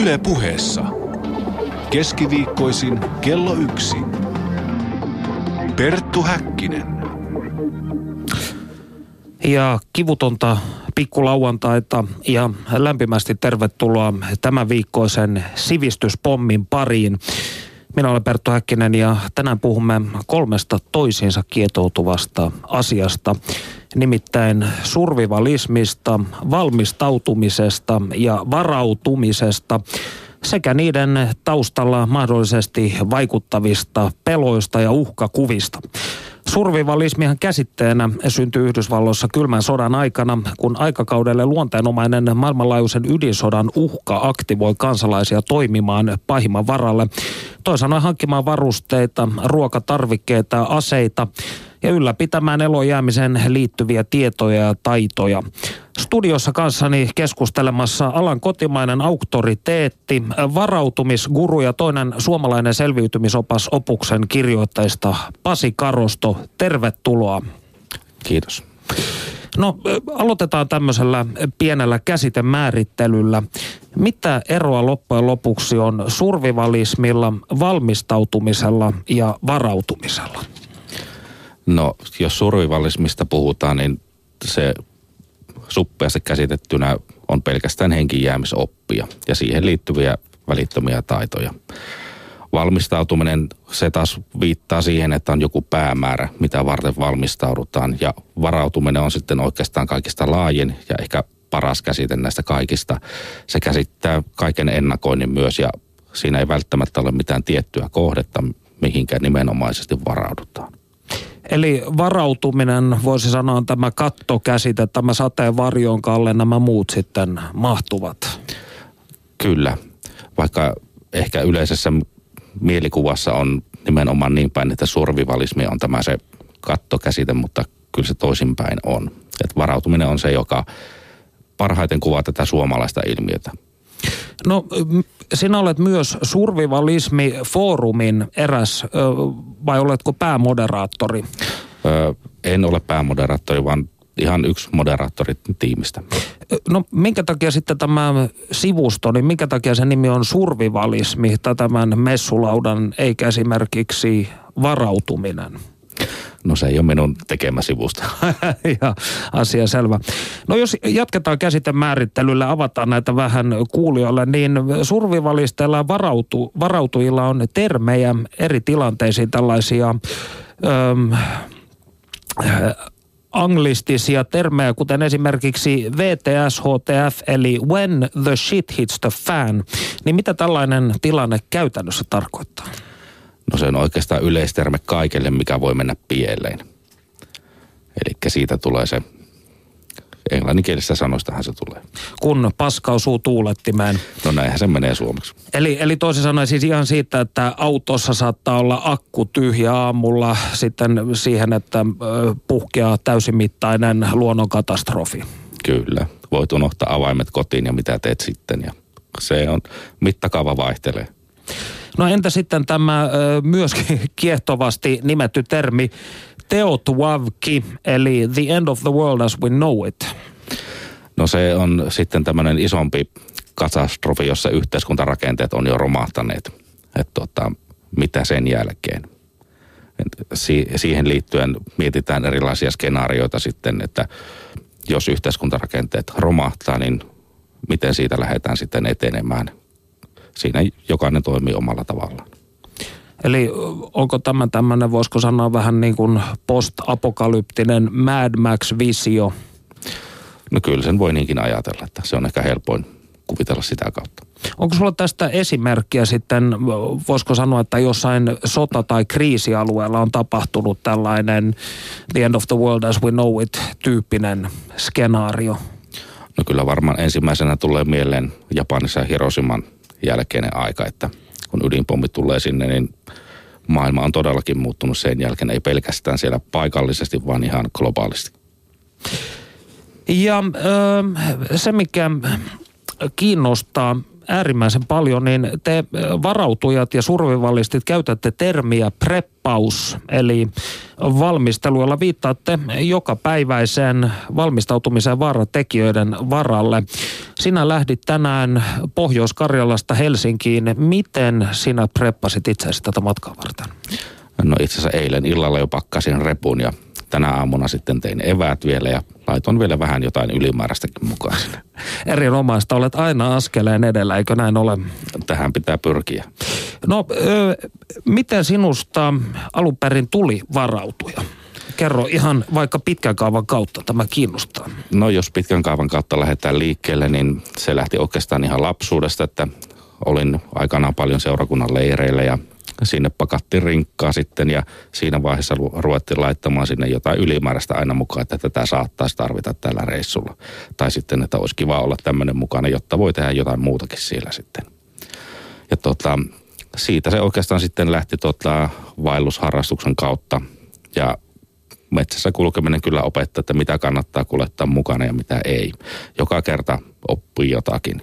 Yle puheessa. Keskiviikkoisin kello yksi. Perttu Häkkinen. Ja kivutonta pikkulauantaita ja lämpimästi tervetuloa tämän viikkoisen sivistyspommin pariin. Minä olen Perttu Häkkinen ja tänään puhumme kolmesta toisiinsa kietoutuvasta asiasta, nimittäin survivalismista, valmistautumisesta ja varautumisesta sekä niiden taustalla mahdollisesti vaikuttavista peloista ja uhkakuvista. Survivalismihan käsitteenä syntyi Yhdysvalloissa kylmän sodan aikana, kun aikakaudelle luonteenomainen maailmanlaajuisen ydinsodan uhka aktivoi kansalaisia toimimaan pahimman varalle. Toisaalta hankkimaan varusteita, ruokatarvikkeita, aseita ja ylläpitämään elojäämiseen liittyviä tietoja ja taitoja. Studiossa kanssani keskustelemassa alan kotimainen auktoriteetti, varautumisguru ja toinen suomalainen selviytymisopas opuksen kirjoittajista Pasi Karosto. Tervetuloa. Kiitos. No aloitetaan tämmöisellä pienellä käsitemäärittelyllä. Mitä eroa loppujen lopuksi on survivalismilla, valmistautumisella ja varautumisella? No, jos survivalismista puhutaan, niin se suppeasti käsitettynä on pelkästään henkijäämisoppia ja siihen liittyviä välittömiä taitoja. Valmistautuminen, se taas viittaa siihen, että on joku päämäärä, mitä varten valmistaudutaan. Ja varautuminen on sitten oikeastaan kaikista laajin ja ehkä paras käsite näistä kaikista. Se käsittää kaiken ennakoinnin myös ja siinä ei välttämättä ole mitään tiettyä kohdetta, mihinkään nimenomaisesti varaudutaan. Eli varautuminen, voisi sanoa, on tämä kattokäsite, tämä sateenvarjon kalle nämä muut sitten mahtuvat. Kyllä, vaikka ehkä yleisessä mielikuvassa on nimenomaan niin päin, että survivalismi on tämä se kattokäsite, mutta kyllä se toisinpäin on. Et varautuminen on se, joka parhaiten kuvaa tätä suomalaista ilmiötä. No sinä olet myös Survivalismi-foorumin eräs, vai oletko päämoderaattori? Öö, en ole päämoderaattori, vaan ihan yksi moderaattori tiimistä. No minkä takia sitten tämä sivusto, niin minkä takia se nimi on survivalismi tai tämän messulaudan eikä esimerkiksi varautuminen? No se ei ole minun tekemä sivusta. ja asia selvä. No jos jatketaan käsitemäärittelyllä, avataan näitä vähän kuulijoille, niin survivalisteilla varautu, varautujilla on termejä eri tilanteisiin tällaisia... Öm, anglistisia termejä, kuten esimerkiksi VTS, HTF, eli when the shit hits the fan, niin mitä tällainen tilanne käytännössä tarkoittaa? No se on oikeastaan yleisterme kaikelle, mikä voi mennä pieleen. Eli siitä tulee se, englanninkielisessä sanoistahan se tulee. Kun paska osuu tuulettimeen. No näinhän se menee suomeksi. Eli, eli toisin sanoen siis ihan siitä, että autossa saattaa olla akku tyhjä aamulla sitten siihen, että puhkeaa täysimittainen luonnonkatastrofi. Kyllä. Voit unohtaa avaimet kotiin ja mitä teet sitten. Ja se on, mittakaava vaihtelee. No entä sitten tämä myöskin kiehtovasti nimetty termi teotuavki, eli the end of the world as we know it? No se on sitten tämmöinen isompi katastrofi, jossa yhteiskuntarakenteet on jo romahtaneet. Että tota, mitä sen jälkeen? Si- siihen liittyen mietitään erilaisia skenaarioita sitten, että jos yhteiskuntarakenteet romahtaa, niin miten siitä lähdetään sitten etenemään – siinä jokainen toimii omalla tavallaan. Eli onko tämä tämmöinen, voisiko sanoa vähän niin kuin post-apokalyptinen Mad Max-visio? No kyllä sen voi niinkin ajatella, että se on ehkä helpoin kuvitella sitä kautta. Onko sulla tästä esimerkkiä sitten, voisiko sanoa, että jossain sota- tai kriisialueella on tapahtunut tällainen the end of the world as we know it tyyppinen skenaario? No kyllä varmaan ensimmäisenä tulee mieleen Japanissa Hiroshiman jälkeinen aika, että kun ydinpommi tulee sinne, niin maailma on todellakin muuttunut sen jälkeen, ei pelkästään siellä paikallisesti, vaan ihan globaalisti. Ja se, mikä kiinnostaa äärimmäisen paljon, niin te varautujat ja survivalistit käytätte termiä preppaus, eli valmistelu, jolla viittaatte joka päiväiseen valmistautumiseen vaaratekijöiden varalle. Sinä lähdit tänään Pohjois-Karjalasta Helsinkiin. Miten sinä preppasit itseäsi tätä matkaa varten? No itse asiassa eilen illalla jo pakkasin repun ja tänä aamuna sitten tein eväät vielä ja laitoin vielä vähän jotain ylimääräistäkin mukaan. Erinomaista. Olet aina askeleen edellä, eikö näin ole? Tähän pitää pyrkiä. No, ö, miten sinusta alun perin tuli varautuja? Kerro ihan vaikka pitkän kaavan kautta, tämä kiinnostaa. No jos pitkän kaavan kautta lähdetään liikkeelle, niin se lähti oikeastaan ihan lapsuudesta, että olin aikanaan paljon seurakunnan leireillä ja sinne pakattiin rinkkaa sitten ja siinä vaiheessa ruvettiin laittamaan sinne jotain ylimääräistä aina mukaan, että tätä saattaisi tarvita tällä reissulla. Tai sitten, että olisi kiva olla tämmöinen mukana, jotta voi tehdä jotain muutakin siellä sitten. Ja tota, siitä se oikeastaan sitten lähti tota vaellusharrastuksen kautta ja metsässä kulkeminen kyllä opettaa, että mitä kannattaa kuljettaa mukana ja mitä ei. Joka kerta oppii jotakin.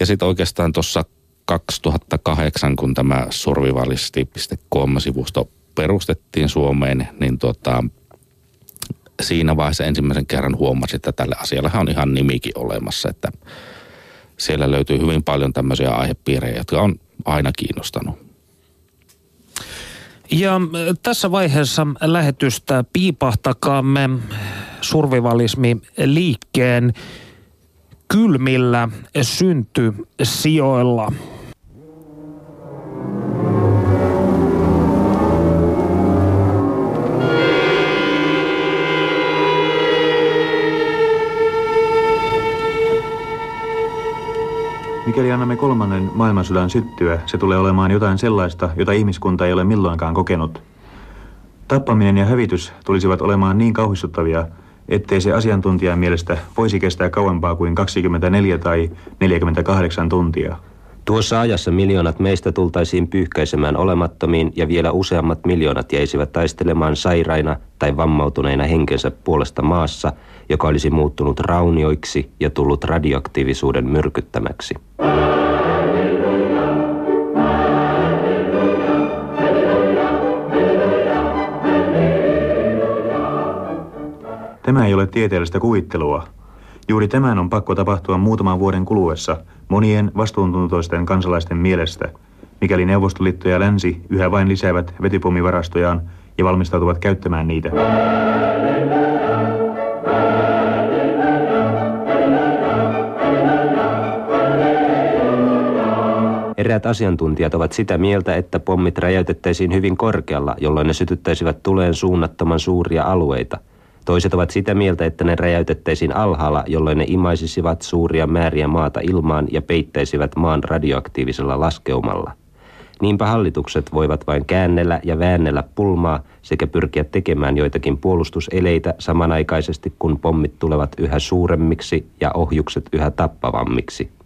Ja sitten oikeastaan tuossa 2008, kun tämä survivalisti.com-sivusto perustettiin Suomeen, niin tota, siinä vaiheessa ensimmäisen kerran huomasin, että tälle asialle on ihan nimikin olemassa, että siellä löytyy hyvin paljon tämmöisiä aihepiirejä, jotka on aina kiinnostanut. Ja tässä vaiheessa lähetystä piipahtakaamme survivalismi liikkeen kylmillä synty Mikäli annamme kolmannen maailmansodan syttyä, se tulee olemaan jotain sellaista, jota ihmiskunta ei ole milloinkaan kokenut. Tappaminen ja hävitys tulisivat olemaan niin kauhistuttavia, ettei se asiantuntijan mielestä voisi kestää kauempaa kuin 24 tai 48 tuntia. Tuossa ajassa miljoonat meistä tultaisiin pyyhkäisemään olemattomiin ja vielä useammat miljoonat jäisivät taistelemaan sairaina tai vammautuneina henkensä puolesta maassa, joka olisi muuttunut raunioiksi ja tullut radioaktiivisuuden myrkyttämäksi. Tämä ei ole tieteellistä kuvittelua. Juuri tämän on pakko tapahtua muutaman vuoden kuluessa monien vastuuntuntoisten kansalaisten mielestä, mikäli Neuvostoliitto ja Länsi yhä vain lisäävät vetipommivarastojaan ja valmistautuvat käyttämään niitä. Eräät asiantuntijat ovat sitä mieltä, että pommit räjäytettäisiin hyvin korkealla, jolloin ne sytyttäisivät tuleen suunnattoman suuria alueita. Toiset ovat sitä mieltä, että ne räjäytettäisiin alhaalla, jolloin ne imaisisivat suuria määriä maata ilmaan ja peittäisivät maan radioaktiivisella laskeumalla. Niinpä hallitukset voivat vain käännellä ja väännellä pulmaa sekä pyrkiä tekemään joitakin puolustuseleitä samanaikaisesti, kun pommit tulevat yhä suuremmiksi ja ohjukset yhä tappavammiksi.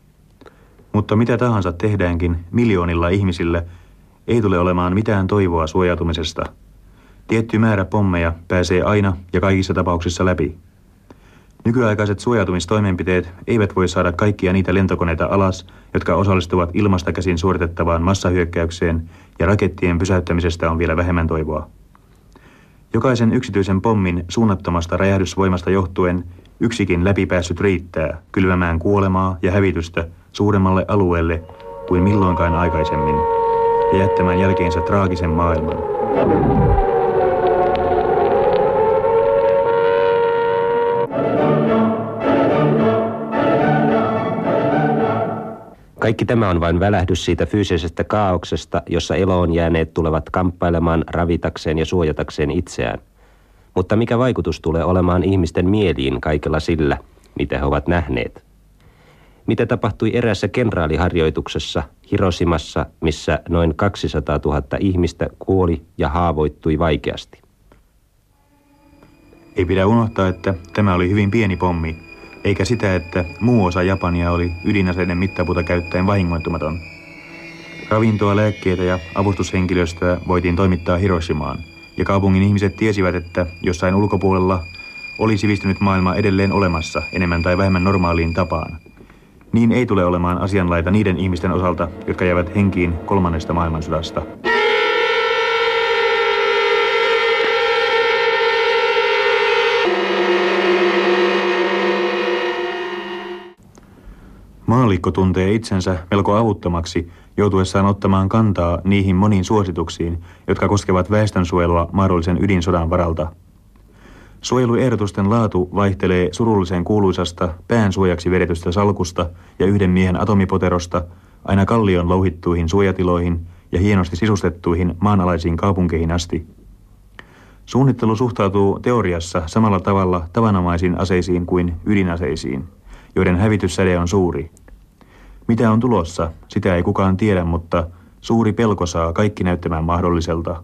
Mutta mitä tahansa tehdäänkin miljoonilla ihmisillä, ei tule olemaan mitään toivoa suojautumisesta. Tietty määrä pommeja pääsee aina ja kaikissa tapauksissa läpi. Nykyaikaiset suojautumistoimenpiteet eivät voi saada kaikkia niitä lentokoneita alas, jotka osallistuvat ilmasta käsin suoritettavaan massahyökkäykseen, ja rakettien pysäyttämisestä on vielä vähemmän toivoa. Jokaisen yksityisen pommin suunnattomasta räjähdysvoimasta johtuen yksikin läpipäässyt riittää kylvämään kuolemaa ja hävitystä suuremmalle alueelle kuin milloinkaan aikaisemmin ja jättämään jälkeensä traagisen maailman. Kaikki tämä on vain välähdys siitä fyysisestä kaauksesta, jossa eloon jääneet tulevat kamppailemaan ravitakseen ja suojatakseen itseään. Mutta mikä vaikutus tulee olemaan ihmisten mieliin kaikella sillä, mitä he ovat nähneet? Mitä tapahtui erässä kenraaliharjoituksessa Hirosimassa, missä noin 200 000 ihmistä kuoli ja haavoittui vaikeasti? Ei pidä unohtaa, että tämä oli hyvin pieni pommi, eikä sitä, että muu osa Japania oli ydinaseiden mittapuuta käyttäen vahingoittumaton. Ravintoa, lääkkeitä ja avustushenkilöstöä voitiin toimittaa Hiroshimaan, ja kaupungin ihmiset tiesivät, että jossain ulkopuolella oli sivistynyt maailma edelleen olemassa enemmän tai vähemmän normaaliin tapaan. Niin ei tule olemaan asianlaita niiden ihmisten osalta, jotka jäävät henkiin kolmannesta maailmansodasta. Maallikko tuntee itsensä melko avuttomaksi joutuessaan ottamaan kantaa niihin moniin suosituksiin, jotka koskevat väestönsuojelua mahdollisen ydinsodan varalta. Suojeluehdotusten laatu vaihtelee surullisen kuuluisasta pään suojaksi vedetystä salkusta ja yhden miehen atomipoterosta aina kallion louhittuihin suojatiloihin ja hienosti sisustettuihin maanalaisiin kaupunkeihin asti. Suunnittelu suhtautuu teoriassa samalla tavalla tavanomaisiin aseisiin kuin ydinaseisiin, joiden hävityssäde on suuri. Mitä on tulossa, sitä ei kukaan tiedä, mutta suuri pelko saa kaikki näyttämään mahdolliselta.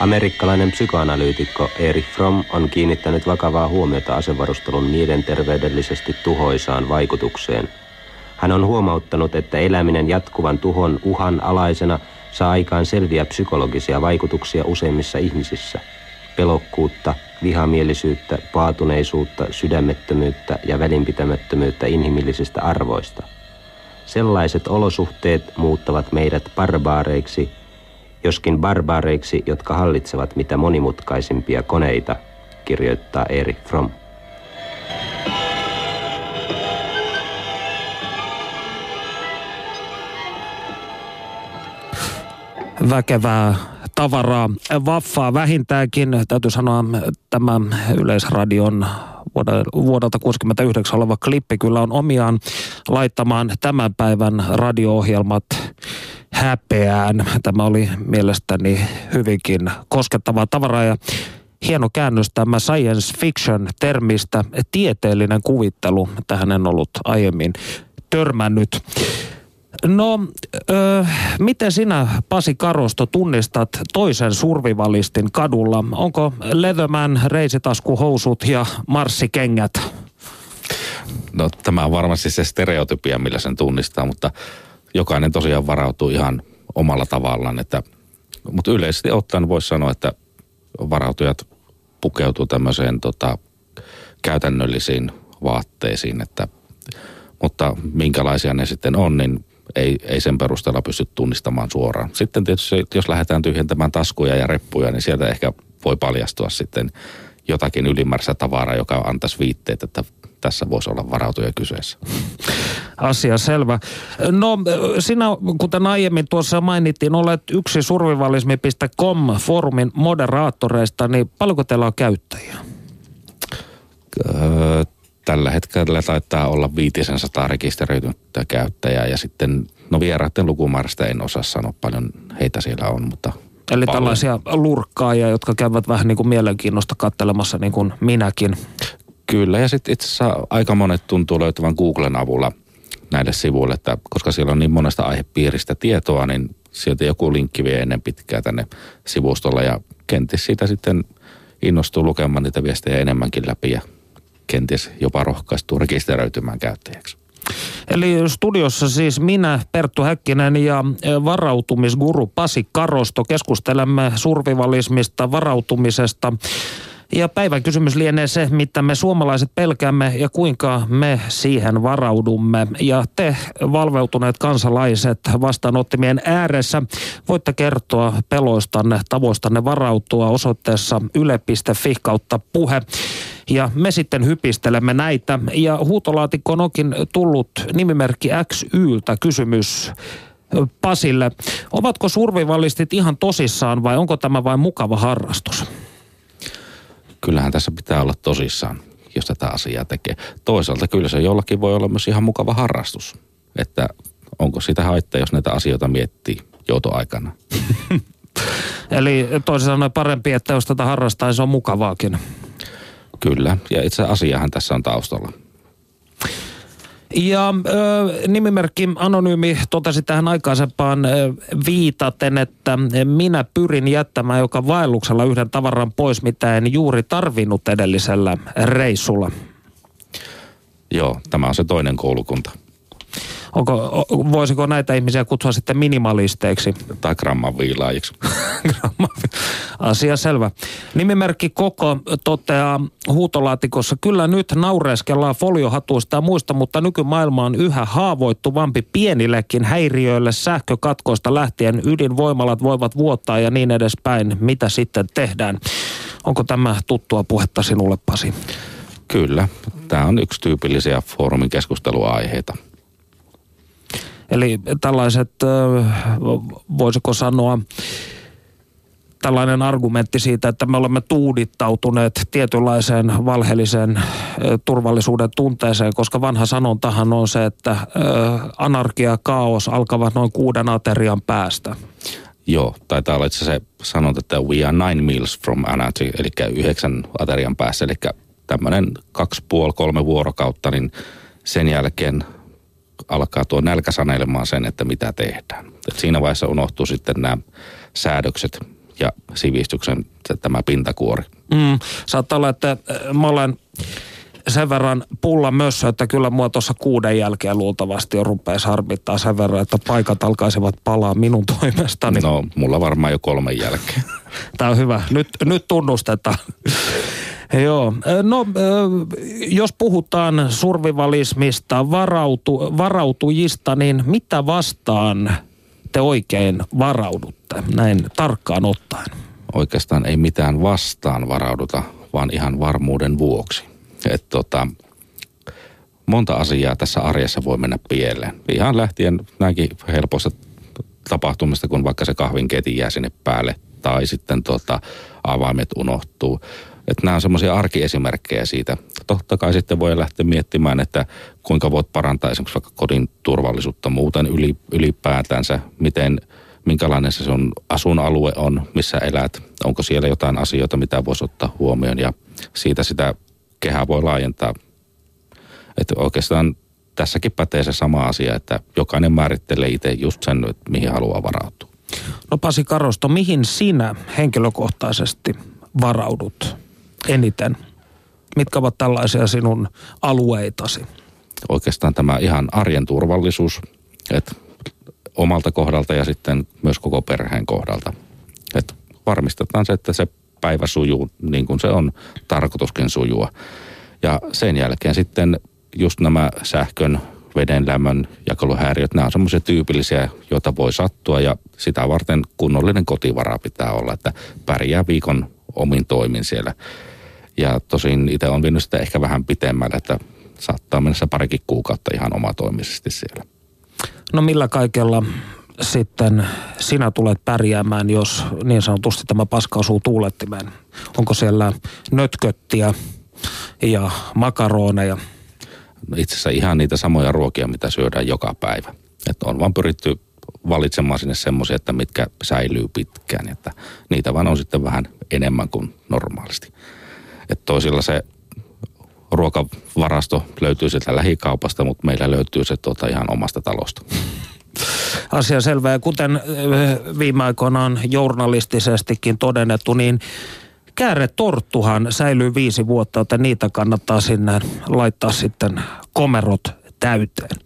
Amerikkalainen psykoanalyytikko Erich Fromm on kiinnittänyt vakavaa huomiota asevarustelun mielenterveydellisesti tuhoisaan vaikutukseen. Hän on huomauttanut, että eläminen jatkuvan tuhon uhan alaisena saa aikaan selviä psykologisia vaikutuksia useimmissa ihmisissä. Pelokkuutta, vihamielisyyttä, paatuneisuutta, sydämettömyyttä ja välinpitämättömyyttä inhimillisistä arvoista. Sellaiset olosuhteet muuttavat meidät barbaareiksi – joskin barbaareiksi, jotka hallitsevat mitä monimutkaisimpia koneita, kirjoittaa Erich Fromm. Väkevää tavaraa, vaffaa vähintäänkin. Täytyy sanoa, tämä Yleisradion vuodelta 69 oleva klippi kyllä on omiaan laittamaan tämän päivän radio-ohjelmat häpeään. Tämä oli mielestäni hyvinkin koskettavaa tavaraa ja hieno käännös tämä science fiction termistä tieteellinen kuvittelu. Tähän en ollut aiemmin törmännyt. No, ö, miten sinä, Pasi Karosto, tunnistat toisen survivalistin kadulla? Onko Leatherman, reisitaskuhousut ja marssikengät? No, tämä on varmasti se stereotypia, millä sen tunnistaa, mutta jokainen tosiaan varautuu ihan omalla tavallaan. Että, mutta yleisesti ottaen voisi sanoa, että varautujat pukeutuu tämmöiseen tota, käytännöllisiin vaatteisiin, että, mutta minkälaisia ne sitten on, niin ei, ei sen perusteella pysty tunnistamaan suoraan. Sitten tietysti, jos lähdetään tyhjentämään taskuja ja reppuja, niin sieltä ehkä voi paljastua sitten jotakin ylimääräistä tavaraa, joka antaisi viitteet, että tässä voisi olla varautuja kyseessä. Asia selvä. No sinä, kuten aiemmin tuossa mainittiin, olet yksi survivalismi.com-foorumin moderaattoreista, niin paljonko teillä on käyttäjiä? Öö, tällä hetkellä taitaa olla 500 rekisteröitynyttä käyttäjää ja sitten, no vieraiden lukumäärästä en osaa sanoa paljon heitä siellä on, mutta Eli paljon. tällaisia lurkkaajia, jotka käyvät vähän niin kuin mielenkiinnosta kattelemassa niin kuin minäkin. Kyllä, ja sitten itse asiassa aika monet tuntuu löytyvän Googlen avulla näille sivuille, että koska siellä on niin monesta aihepiiristä tietoa, niin sieltä joku linkki vie ennen pitkää tänne sivustolle ja kenties siitä sitten innostuu lukemaan niitä viestejä enemmänkin läpi ja kenties jopa rohkaistuu rekisteröitymään käyttäjäksi. Eli studiossa siis minä, Perttu Häkkinen ja varautumisguru Pasi Karosto keskustelemme survivalismista, varautumisesta ja päivän kysymys lienee se, mitä me suomalaiset pelkäämme ja kuinka me siihen varaudumme. Ja te valveutuneet kansalaiset vastaanottimien ääressä voitte kertoa peloistanne, tavoistanne varautua osoitteessa yle.fi kautta puhe. Ja me sitten hypistelemme näitä. Ja huutolaatikkoon onkin tullut nimimerkki XYltä kysymys. Pasille. Ovatko survivalistit ihan tosissaan vai onko tämä vain mukava harrastus? kyllähän tässä pitää olla tosissaan, jos tätä asiaa tekee. Toisaalta kyllä se jollakin voi olla myös ihan mukava harrastus, että onko sitä haittaa, jos näitä asioita miettii joutoaikana. Eli toisin sanoen parempi, että jos tätä harrastaa, se on mukavaakin. Kyllä, ja itse asiahan tässä on taustalla. Ja ö, nimimerkki Anonyymi totesi tähän aikaisempaan ö, viitaten, että minä pyrin jättämään joka vaelluksella yhden tavaran pois, mitä en juuri tarvinnut edellisellä reissulla. Joo, tämä on se toinen koulukunta. Onko, voisiko näitä ihmisiä kutsua sitten minimalisteiksi? Tai gramman viilaajiksi. Asia selvä. Nimimerkki Koko toteaa huutolaatikossa, kyllä nyt naureskellaan foliohatuista ja muista, mutta nykymaailma on yhä haavoittuvampi pienillekin häiriöille sähkökatkoista lähtien. Ydinvoimalat voivat vuottaa ja niin edespäin. Mitä sitten tehdään? Onko tämä tuttua puhetta sinulle, Pasi? Kyllä, tämä on yksi tyypillisiä foorumin keskusteluaiheita. Eli tällaiset, voisiko sanoa, tällainen argumentti siitä, että me olemme tuudittautuneet tietynlaiseen valheelliseen turvallisuuden tunteeseen, koska vanha sanontahan on se, että anarkia ja kaos alkavat noin kuuden aterian päästä. Joo, taitaa olla itse se sanonta, että we are nine meals from anarchy, eli yhdeksän aterian päässä, eli tämmöinen kaksi puoli, kolme vuorokautta, niin sen jälkeen alkaa tuo nälkä sanelemaan sen, että mitä tehdään. Et siinä vaiheessa unohtuu sitten nämä säädökset ja sivistyksen tämä pintakuori. Mm, saattaa olla, että äh, mä olen sen verran pulla myös, että kyllä mua tuossa kuuden jälkeen luultavasti jo rupeaa harmittaa sen verran, että paikat alkaisivat palaa minun toimestani. No, mulla varmaan jo kolmen jälkeen. Tämä on hyvä. Nyt, nyt tunnustetaan. Joo. No, jos puhutaan survivalismista, varautu, varautujista, niin mitä vastaan te oikein varaudutte näin tarkkaan ottaen? Oikeastaan ei mitään vastaan varauduta, vaan ihan varmuuden vuoksi. Et tota, monta asiaa tässä arjessa voi mennä pieleen. Ihan lähtien näinkin helposta tapahtumista, kun vaikka se kahvinkeitin jää sinne päälle tai sitten tota, avaimet unohtuu. Että nämä on semmoisia arkiesimerkkejä siitä. Totta kai sitten voi lähteä miettimään, että kuinka voit parantaa esimerkiksi vaikka kodin turvallisuutta muuten yli, ylipäätänsä, miten, minkälainen se sun asunalue on, missä elät, onko siellä jotain asioita, mitä voisi ottaa huomioon ja siitä sitä kehää voi laajentaa. Että oikeastaan tässäkin pätee se sama asia, että jokainen määrittelee itse just sen, että mihin haluaa varautua. No Pasi Karosto, mihin sinä henkilökohtaisesti varaudut eniten? Mitkä ovat tällaisia sinun alueitasi? Oikeastaan tämä ihan arjen turvallisuus, että omalta kohdalta ja sitten myös koko perheen kohdalta. Että varmistetaan se, että se päivä sujuu niin kuin se on tarkoituskin sujua. Ja sen jälkeen sitten just nämä sähkön, veden, lämmön jakeluhäiriöt, nämä on semmoisia tyypillisiä, joita voi sattua ja sitä varten kunnollinen kotivara pitää olla, että pärjää viikon omin toimin siellä. Ja tosin itse on vienyt sitä ehkä vähän pitemmälle, että saattaa mennä se parikin kuukautta ihan omatoimisesti siellä. No millä kaikella sitten sinä tulet pärjäämään, jos niin sanotusti tämä paska osuu tuulettimeen? Onko siellä nötköttiä ja makaroneja? No itse asiassa ihan niitä samoja ruokia, mitä syödään joka päivä. Että on vaan pyritty valitsemaan sinne semmoisia, että mitkä säilyy pitkään. Että niitä vaan on sitten vähän enemmän kuin normaalisti. Että toisilla se ruokavarasto löytyy sieltä lähikaupasta, mutta meillä löytyy se tuota ihan omasta talosta. Asia selvä. Ja kuten viime aikoina on journalistisestikin todennettu, niin torttuhan säilyy viisi vuotta, että niitä kannattaa sinne laittaa sitten komerot täyteen.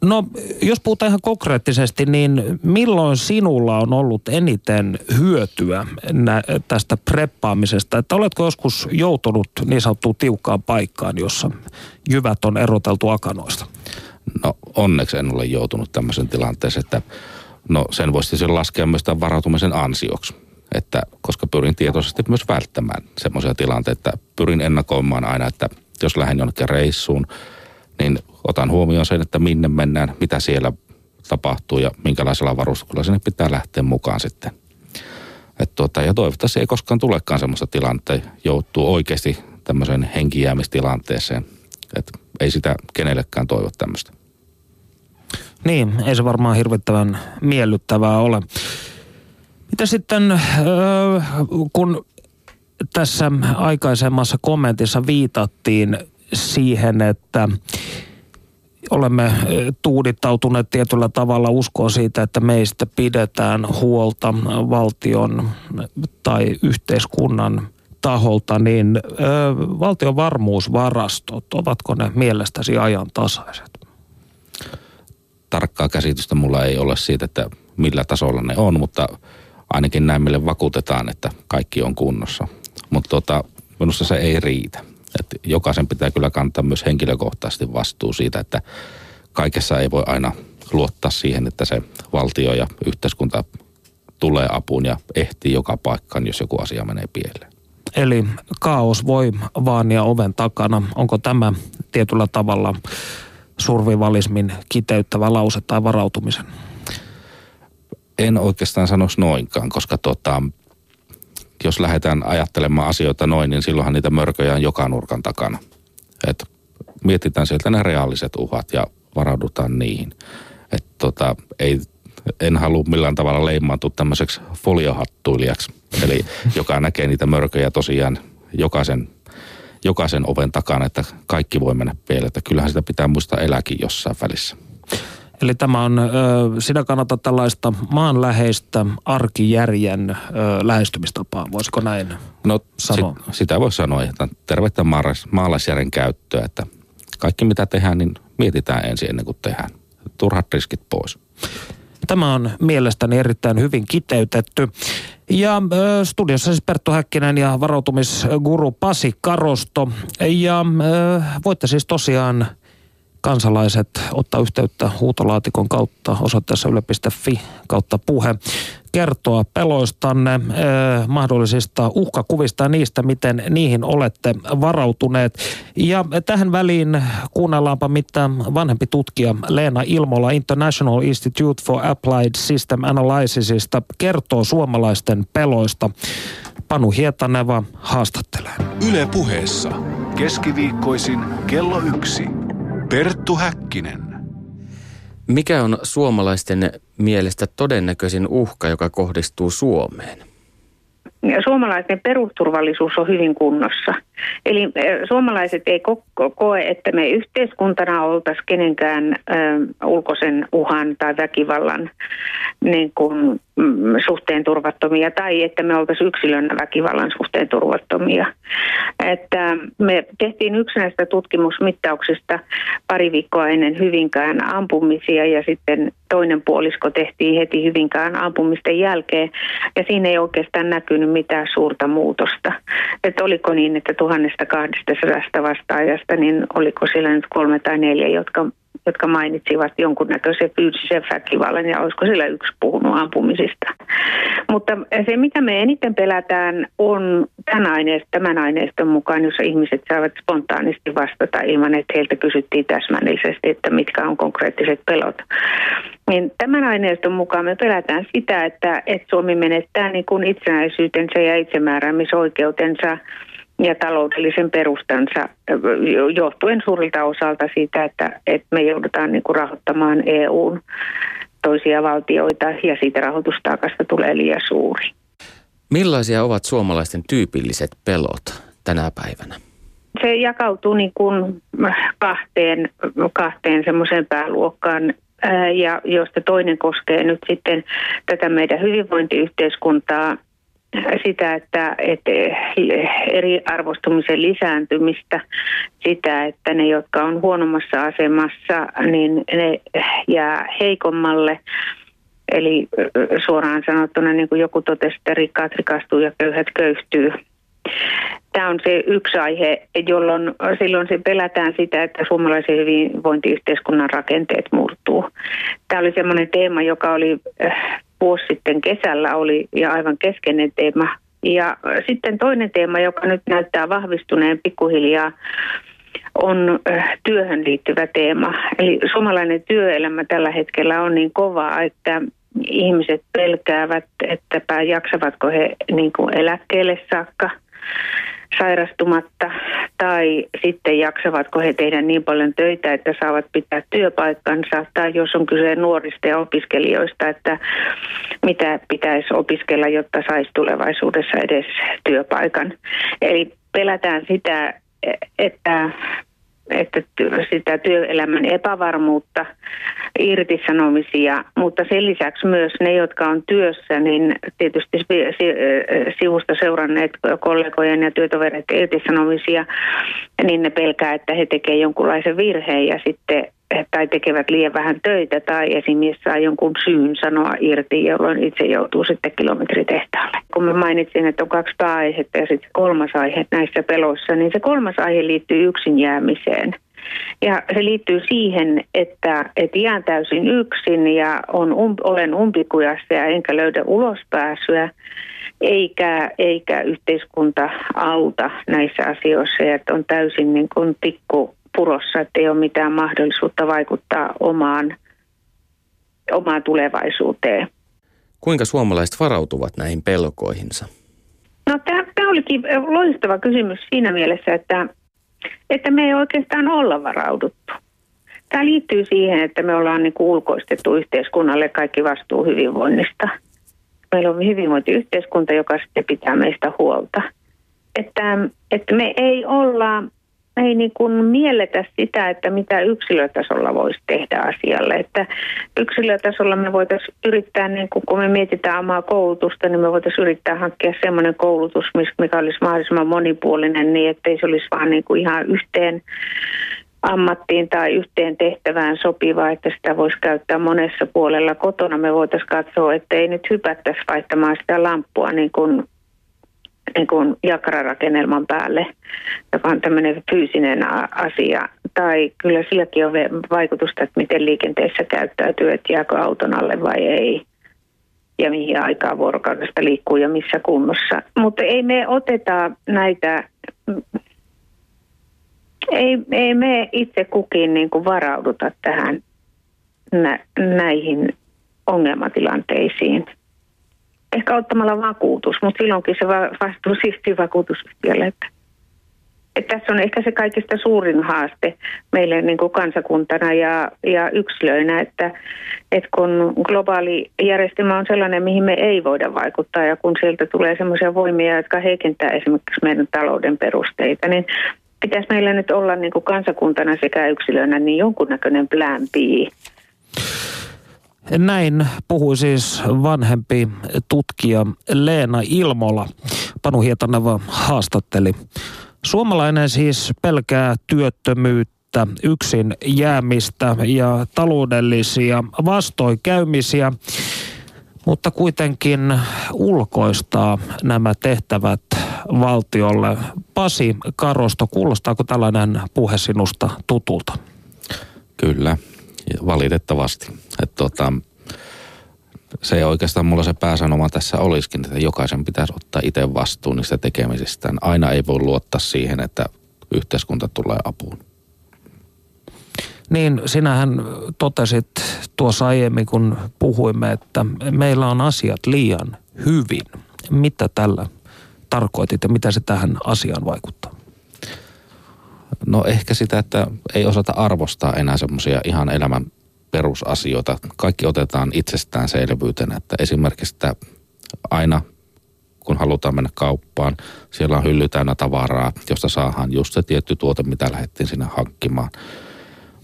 No, jos puhutaan ihan konkreettisesti, niin milloin sinulla on ollut eniten hyötyä nä- tästä preppaamisesta? Että oletko joskus joutunut niin sanottuun tiukkaan paikkaan, jossa jyvät on eroteltu akanoista? No onneksi en ole joutunut tämmöisen tilanteeseen, että no sen voisi laskea myös tämän varautumisen ansioksi. Että, koska pyrin tietoisesti myös välttämään semmoisia tilanteita, pyrin ennakoimaan aina, että jos lähden jonnekin reissuun, niin otan huomioon sen, että minne mennään, mitä siellä tapahtuu ja minkälaisella varustuksella sinne pitää lähteä mukaan sitten. Et tuota, ja toivottavasti ei koskaan tulekaan semmoista tilannetta, joutuu oikeasti tämmöiseen henkijäämistilanteeseen. Et ei sitä kenellekään toivo tämmöistä. Niin, ei se varmaan hirvittävän miellyttävää ole. Mitä sitten, kun tässä aikaisemmassa kommentissa viitattiin siihen, että olemme tuudittautuneet tietyllä tavalla uskoon siitä, että meistä pidetään huolta valtion tai yhteiskunnan taholta, niin ö, valtion varmuusvarastot, ovatko ne mielestäsi ajantasaiset? Tarkkaa käsitystä mulla ei ole siitä, että millä tasolla ne on, mutta ainakin näin meille vakuutetaan, että kaikki on kunnossa. Mutta tota, minusta se ei riitä. Et jokaisen pitää kyllä kantaa myös henkilökohtaisesti vastuu siitä, että kaikessa ei voi aina luottaa siihen, että se valtio ja yhteiskunta tulee apuun ja ehtii joka paikkaan, jos joku asia menee pieleen. Eli kaos voi vaania oven takana. Onko tämä tietyllä tavalla survivalismin kiteyttävä lause tai varautumisen? En oikeastaan sanoisi noinkaan, koska tota, jos lähdetään ajattelemaan asioita noin, niin silloinhan niitä mörköjä on joka nurkan takana. Et mietitään sieltä ne reaaliset uhat ja varaudutaan niihin. Et tota, ei, en halua millään tavalla leimaantua tämmöiseksi foliohattuilijaksi, eli joka näkee niitä mörköjä tosiaan jokaisen, jokaisen oven takana, että kaikki voi mennä pieleen. Kyllähän sitä pitää muistaa eläkin jossain välissä. Eli tämä on, sinä kannata tällaista maanläheistä arkijärjen lähestymistapaa, voisiko näin no, sanoa? Sit, sitä voi sanoa, että tervettä maalaisjärjen käyttöä, että kaikki mitä tehdään, niin mietitään ensin ennen kuin tehdään. Turhat riskit pois. Tämä on mielestäni erittäin hyvin kiteytetty. Ja studiossa siis Perttu Häkkinen ja varautumisguru Pasi Karosto. Ja voitte siis tosiaan kansalaiset ottaa yhteyttä huutolaatikon kautta osoitteessa yle.fi kautta puhe. Kertoa peloistanne, eh, mahdollisista uhkakuvista ja niistä, miten niihin olette varautuneet. Ja tähän väliin kuunnellaanpa, mitä vanhempi tutkija Leena Ilmola International Institute for Applied System Analysisista kertoo suomalaisten peloista. Panu Hietaneva haastattelee. Yle puheessa keskiviikkoisin kello yksi. Perttu Häkkinen. Mikä on suomalaisten mielestä todennäköisin uhka, joka kohdistuu Suomeen? Suomalaisten perusturvallisuus on hyvin kunnossa. Eli suomalaiset ei ko- koe, että me yhteiskuntana oltaisiin kenenkään ö, ulkoisen uhan tai väkivallan niin kuin, suhteen turvattomia tai että me oltaisiin yksilön väkivallan suhteen turvattomia. Että me tehtiin yksi näistä tutkimusmittauksista pari viikkoa ennen Hyvinkään ampumisia ja sitten toinen puolisko tehtiin heti Hyvinkään ampumisten jälkeen ja siinä ei oikeastaan näkynyt mitään suurta muutosta. Että oliko niin, että 1200 vastaajasta, niin oliko siellä nyt kolme tai neljä, jotka jotka mainitsivat jonkunnäköisen fyysisen väkivallan ja olisiko sillä yksi puhunut ampumisista. Mutta se, mitä me eniten pelätään, on tämän, aineiston, tämän aineiston mukaan, jossa ihmiset saavat spontaanisti vastata ilman, että heiltä kysyttiin täsmällisesti, että mitkä on konkreettiset pelot. Niin tämän aineiston mukaan me pelätään sitä, että, että Suomi menettää niin kuin itsenäisyytensä ja itsemääräämisoikeutensa ja taloudellisen perustansa johtuen suurilta osalta siitä, että, että me joudutaan niin kuin rahoittamaan EUn toisia valtioita ja siitä rahoitustaakasta tulee liian suuri. Millaisia ovat suomalaisten tyypilliset pelot tänä päivänä? Se jakautuu niin kuin kahteen, kahteen semmoiseen pääluokkaan ja josta toinen koskee nyt sitten tätä meidän hyvinvointiyhteiskuntaa sitä, että, että eriarvostumisen lisääntymistä, sitä, että ne, jotka on huonommassa asemassa, niin ne jää heikommalle. Eli suoraan sanottuna, niin kuin joku totesi, että rikkaat rikastuu ja köyhät köyhtyy. Tämä on se yksi aihe, jolloin silloin se pelätään sitä, että suomalaisen hyvinvointiyhteiskunnan rakenteet murtuu. Tämä oli semmoinen teema, joka oli vuosi sitten kesällä oli ja aivan keskeinen teema. Ja sitten toinen teema, joka nyt näyttää vahvistuneen pikkuhiljaa, on työhön liittyvä teema. Eli suomalainen työelämä tällä hetkellä on niin kova, että ihmiset pelkäävät, että jaksavatko he niin kuin eläkkeelle saakka – sairastumatta tai sitten jaksavatko he tehdä niin paljon töitä, että saavat pitää työpaikkansa tai jos on kyse nuorista ja opiskelijoista, että mitä pitäisi opiskella, jotta saisi tulevaisuudessa edes työpaikan. Eli pelätään sitä, että että sitä työelämän epävarmuutta, irtisanomisia, mutta sen lisäksi myös ne, jotka on työssä, niin tietysti sivusta seuranneet kollegojen ja työtovereiden irtisanomisia, niin ne pelkää, että he tekevät jonkunlaisen virheen ja sitten tai tekevät liian vähän töitä tai esimies saa jonkun syyn sanoa irti, jolloin itse joutuu sitten kilometritehtaalle. Kun mä mainitsin, että on kaksi pääaihetta ja sitten kolmas aihe näissä peloissa, niin se kolmas aihe liittyy yksin jäämiseen. Ja se liittyy siihen, että, että jään täysin yksin ja on um, olen umpikujassa ja enkä löydä ulospääsyä. eikä, eikä yhteiskunta auta näissä asioissa että on täysin niin kuin tikku purossa, että ei ole mitään mahdollisuutta vaikuttaa omaan, omaan tulevaisuuteen. Kuinka suomalaiset varautuvat näihin pelkoihinsa? No tämä olikin loistava kysymys siinä mielessä, että, että me ei oikeastaan olla varauduttu. Tämä liittyy siihen, että me ollaan niin ulkoistettu yhteiskunnalle kaikki vastuu hyvinvoinnista. Meillä on hyvinvointiyhteiskunta, joka sitten pitää meistä huolta. Että, että me ei olla ei niin kuin mielletä sitä, että mitä yksilötasolla voisi tehdä asialle. Että yksilötasolla me voitaisiin yrittää, niin kuin, kun me mietitään omaa koulutusta, niin me voitaisiin yrittää hankkia sellainen koulutus, mikä olisi mahdollisimman monipuolinen niin, ettei se olisi vaan niin kuin ihan yhteen ammattiin tai yhteen tehtävään sopivaa, että sitä voisi käyttää monessa puolella. Kotona me voitaisiin katsoa, että ei nyt hypättäisi vaihtamaan sitä lamppua niin kuin niin kuin jakrarakennelman päälle, joka on tämmöinen fyysinen asia. Tai kyllä silläkin on vaikutusta, että miten liikenteessä käyttäytyy, että jääkö auton alle vai ei. Ja mihin aikaa vuorokaudesta liikkuu ja missä kunnossa. Mutta ei me oteta näitä, ei, ei me itse kukin niin kuin varauduta tähän nä, näihin ongelmatilanteisiin – ehkä ottamalla vakuutus, mutta silloinkin se vastuu siirtyy vakuutusyhtiölle. Että, että tässä on ehkä se kaikista suurin haaste meille niin kuin kansakuntana ja, ja yksilöinä, että, että kun globaali järjestelmä on sellainen, mihin me ei voida vaikuttaa ja kun sieltä tulee sellaisia voimia, jotka heikentää esimerkiksi meidän talouden perusteita, niin pitäisi meillä nyt olla niin kuin kansakuntana sekä yksilönä niin jonkunnäköinen plan B näin puhui siis vanhempi tutkija Leena Ilmola. Panu Hietaneva haastatteli. Suomalainen siis pelkää työttömyyttä, yksin jäämistä ja taloudellisia vastoinkäymisiä, mutta kuitenkin ulkoistaa nämä tehtävät valtiolle. Pasi Karosto, kuulostaako tällainen puhe sinusta tutulta? Kyllä, valitettavasti. Et tota, se oikeastaan mulla se pääsanoma tässä olisikin, että jokaisen pitäisi ottaa itse vastuun niistä tekemisistään. Aina ei voi luottaa siihen, että yhteiskunta tulee apuun. Niin, sinähän totesit tuossa aiemmin, kun puhuimme, että meillä on asiat liian hyvin. Mitä tällä tarkoitit ja mitä se tähän asiaan vaikuttaa? No ehkä sitä, että ei osata arvostaa enää semmoisia ihan elämän perusasioita. Kaikki otetaan itsestäänselvyytenä, että esimerkiksi että aina kun halutaan mennä kauppaan, siellä on hylly täynnä tavaraa, josta saadaan just se tietty tuote, mitä lähdettiin sinne hankkimaan.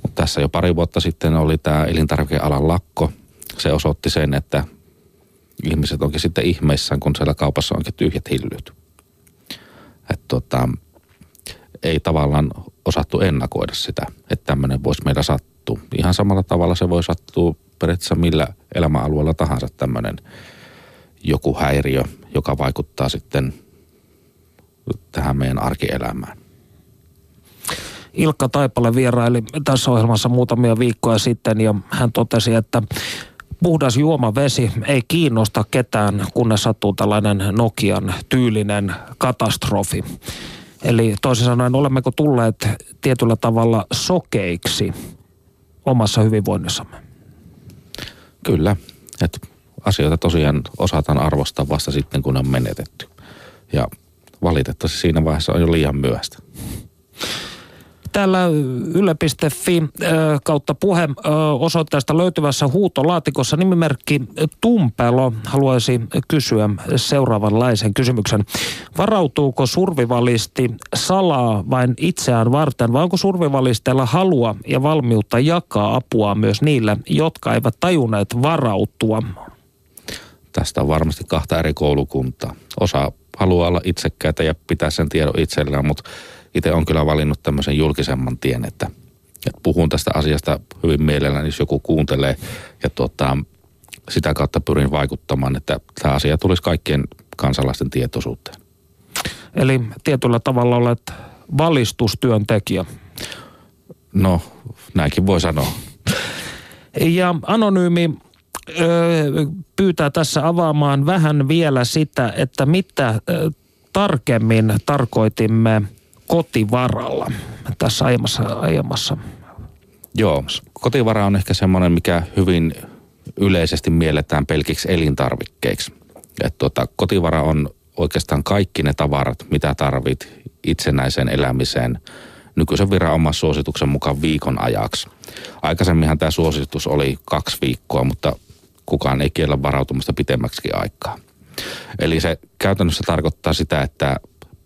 Mutta tässä jo pari vuotta sitten oli tämä elintarvikealan lakko. Se osoitti sen, että ihmiset onkin sitten ihmeissään, kun siellä kaupassa onkin tyhjät hyllyt. Että tota, ei tavallaan osattu ennakoida sitä, että tämmöinen voisi meillä sattua. Ihan samalla tavalla se voi sattua periaatteessa millä elämäalueella tahansa tämmöinen joku häiriö, joka vaikuttaa sitten tähän meidän arkielämään. Ilkka Taipale vieraili tässä ohjelmassa muutamia viikkoja sitten ja hän totesi, että puhdas juomavesi ei kiinnosta ketään, kunnes sattuu tällainen Nokian tyylinen katastrofi. Eli toisin sanoen, olemmeko tulleet tietyllä tavalla sokeiksi omassa hyvinvoinnissamme? Kyllä, että asioita tosiaan osataan arvostaa vasta sitten, kun on menetetty. Ja valitettavasti siinä vaiheessa on jo liian myöhäistä täällä yle.fi kautta puhe osoitteesta löytyvässä huutolaatikossa nimimerkki Tumpelo haluaisi kysyä seuraavanlaisen kysymyksen. Varautuuko survivalisti salaa vain itseään varten vai onko survivalisteilla halua ja valmiutta jakaa apua myös niille, jotka eivät tajunneet varautua? Tästä on varmasti kahta eri koulukuntaa. Osa haluaa olla itsekkäitä ja pitää sen tiedon itsellään, mutta itse on kyllä valinnut tämmöisen julkisemman tien, että, että puhun tästä asiasta hyvin mielelläni, jos joku kuuntelee. Ja tuota, sitä kautta pyrin vaikuttamaan, että tämä asia tulisi kaikkien kansalaisten tietoisuuteen. Eli tietyllä tavalla olet valistustyöntekijä. No, näinkin voi sanoa. Ja anonyymi pyytää tässä avaamaan vähän vielä sitä, että mitä tarkemmin tarkoitimme kotivaralla tässä aiemmassa, aiemmassa. Joo, kotivara on ehkä semmoinen, mikä hyvin yleisesti mielletään pelkiksi elintarvikkeiksi. Et tota, kotivara on oikeastaan kaikki ne tavarat, mitä tarvit itsenäiseen elämiseen nykyisen suosituksen mukaan viikon ajaksi. Aikaisemminhan tämä suositus oli kaksi viikkoa, mutta kukaan ei kiellä varautumista pitemmäksi aikaa. Eli se käytännössä tarkoittaa sitä, että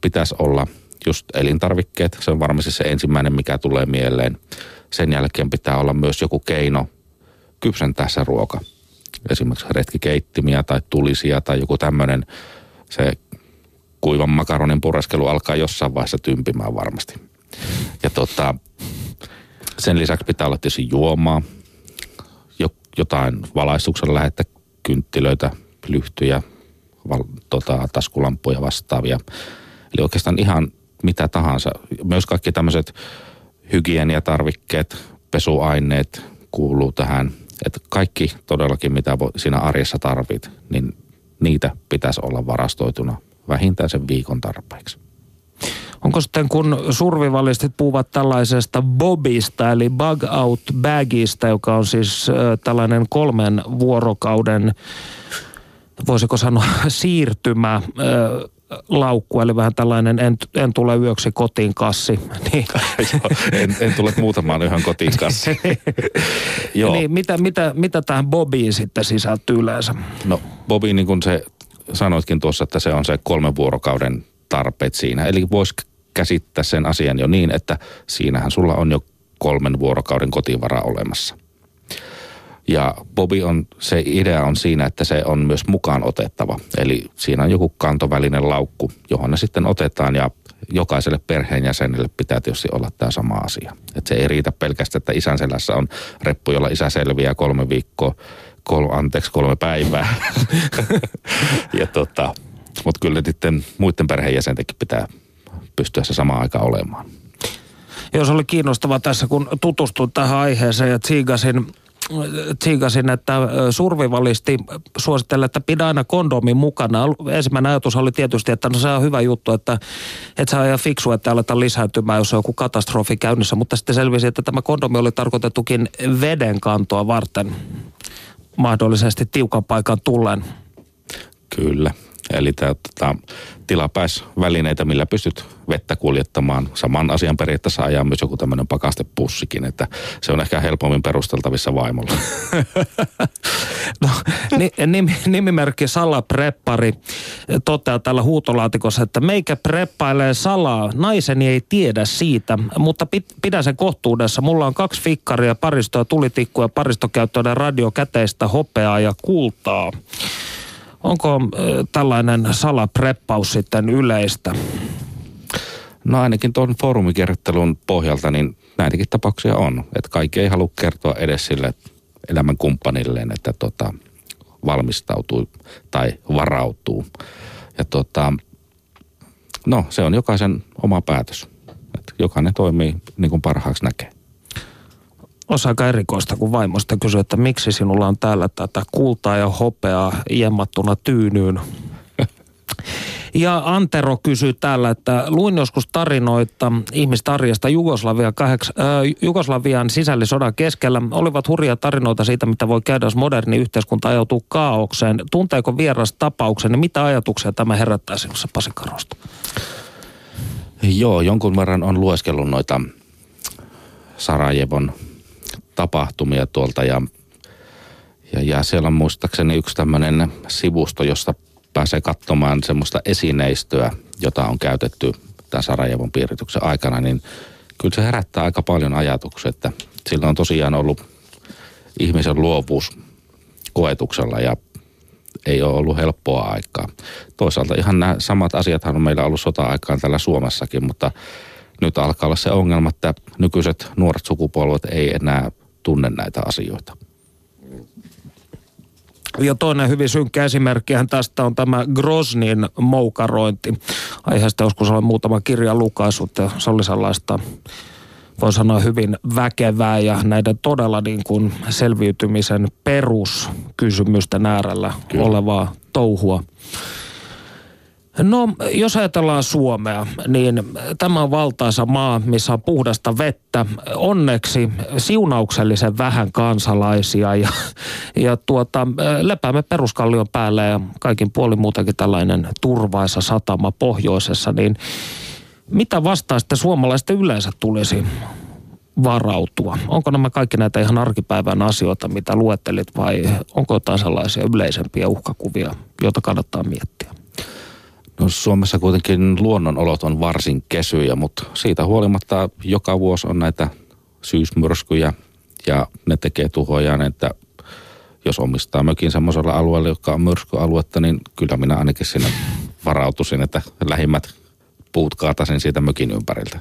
pitäisi olla just elintarvikkeet. Se on varmasti se ensimmäinen, mikä tulee mieleen. Sen jälkeen pitää olla myös joku keino kypsentää se ruoka. Esimerkiksi retkikeittimiä tai tulisia tai joku tämmöinen. Se kuivan makaronin pureskelu alkaa jossain vaiheessa tympimään varmasti. Ja tota, sen lisäksi pitää olla tietysti juomaa, jotain valaistuksen lähettä, kynttilöitä, lyhtyjä, val, tota, taskulampuja vastaavia. Eli oikeastaan ihan mitä tahansa. Myös kaikki tämmöiset hygieniatarvikkeet, pesuaineet kuuluu tähän. Että kaikki todellakin, mitä siinä arjessa tarvit, niin niitä pitäisi olla varastoituna vähintään sen viikon tarpeeksi. Onko sitten kun survivalistit puhuvat tällaisesta bobista eli bug out bagista, joka on siis tällainen kolmen vuorokauden, voisiko sanoa siirtymä laukku, eli vähän tällainen en, en tule yöksi kotiin kassi. Niin. Joo, en, en tule muutamaan yhden kotiin kassi. Joo. Niin, mitä, mitä, mitä tähän Bobiin sitten sisältyy yleensä? No Bobi, niin kuin se sanoitkin tuossa, että se on se kolmen vuorokauden tarpeet siinä. Eli voisi käsittää sen asian jo niin, että siinähän sulla on jo kolmen vuorokauden kotivara olemassa. Ja Bobi on, se idea on siinä, että se on myös mukaan otettava. Eli siinä on joku kantovälinen laukku, johon ne sitten otetaan ja jokaiselle perheenjäsenelle pitää tietysti olla tämä sama asia. Että se ei riitä pelkästään, että isän selässä on reppu, jolla isä selviää kolme viikkoa, kol, anteeksi kolme päivää. ja tota, mutta kyllä sitten muiden perheenjäsentenkin pitää pystyä se sama aika olemaan. Jos oli kiinnostava tässä, kun tutustuin tähän aiheeseen ja tsiigasin tsiikasin, että survivalisti suosittelee, että pidä aina kondomin mukana. Ensimmäinen ajatus oli tietysti, että no se on hyvä juttu, että, se on ihan fiksu, että aletaan lisääntymään, jos on joku katastrofi käynnissä. Mutta sitten selvisi, että tämä kondomi oli tarkoitettukin veden kantoa varten mahdollisesti tiukan paikan tullen. Kyllä. Eli tämä, tota, tilapäisvälineitä, millä pystyt vettä kuljettamaan. Saman asian periaatteessa ajaa myös joku tämmöinen pakastepussikin, että se on ehkä helpommin perusteltavissa vaimolla. no, nimi, nimimerkki Sala Preppari toteaa tällä huutolaatikossa, että meikä preppailee salaa. Naiseni ei tiedä siitä, mutta pidän sen kohtuudessa. Mulla on kaksi fikkaria, paristoa, tulitikkuja, paristokäyttöinen radio, käteistä, hopeaa ja kultaa. Onko tällainen salapreppaus sitten yleistä? No ainakin tuon foorumikierrottelun pohjalta niin näitäkin tapauksia on. Että kaikki ei halua kertoa edes sille elämän kumppanilleen, että tota, valmistautuu tai varautuu. Ja tota, no se on jokaisen oma päätös. Että jokainen toimii niin kuin parhaaksi näkee aika erikoista, kun vaimosta kysyy, että miksi sinulla on täällä tätä kultaa ja hopeaa jemmattuna tyynyyn. Ja Antero kysyy täällä, että luin joskus tarinoita ihmistarjasta Jugoslavia äh, Jugoslavian sisällissodan keskellä. Olivat hurjia tarinoita siitä, mitä voi käydä, jos moderni yhteiskunta ajautuu kaaukseen. Tunteeko vieras tapauksen ja mitä ajatuksia tämä herättää sinussa Pasi Karosta? Joo, jonkun verran on lueskellut noita Sarajevon tapahtumia tuolta ja, ja, ja siellä on muistaakseni yksi tämmöinen sivusto, josta pääsee katsomaan semmoista esineistöä, jota on käytetty tämän Sarajevon piirityksen aikana, niin kyllä se herättää aika paljon ajatuksia, että sillä on tosiaan ollut ihmisen luovuus koetuksella ja ei ole ollut helppoa aikaa. Toisaalta ihan nämä samat asiathan on meillä ollut sota-aikaan täällä Suomessakin, mutta nyt alkaa olla se ongelma, että nykyiset nuoret sukupolvet ei enää tunne näitä asioita. Ja toinen hyvin synkkä esimerkkihän tästä on tämä Grosnin moukarointi. Aiheesta joskus olen muutama kirja lukaisut ja se oli sellaista voi sanoa hyvin väkevää ja näiden todella niin kuin selviytymisen peruskysymysten äärellä Kyllä. olevaa touhua. No, jos ajatellaan Suomea, niin tämä on valtaisa maa, missä on puhdasta vettä. Onneksi siunauksellisen vähän kansalaisia ja, ja tuota, lepäämme peruskallion päälle ja kaikin puolin muutenkin tällainen turvaisa satama pohjoisessa, niin mitä vastaa sitten suomalaisten yleensä tulisi varautua? Onko nämä kaikki näitä ihan arkipäivän asioita, mitä luettelit vai onko jotain sellaisia yleisempiä uhkakuvia, joita kannattaa miettiä? No Suomessa kuitenkin luonnonolot on varsin kesyjä, mutta siitä huolimatta joka vuosi on näitä syysmyrskyjä ja ne tekee tuhojaan, että jos omistaa mökin semmoisella alueella, joka on myrskyaluetta, niin kyllä minä ainakin sinne varautuisin, että lähimmät puut kaatasin siitä mökin ympäriltä.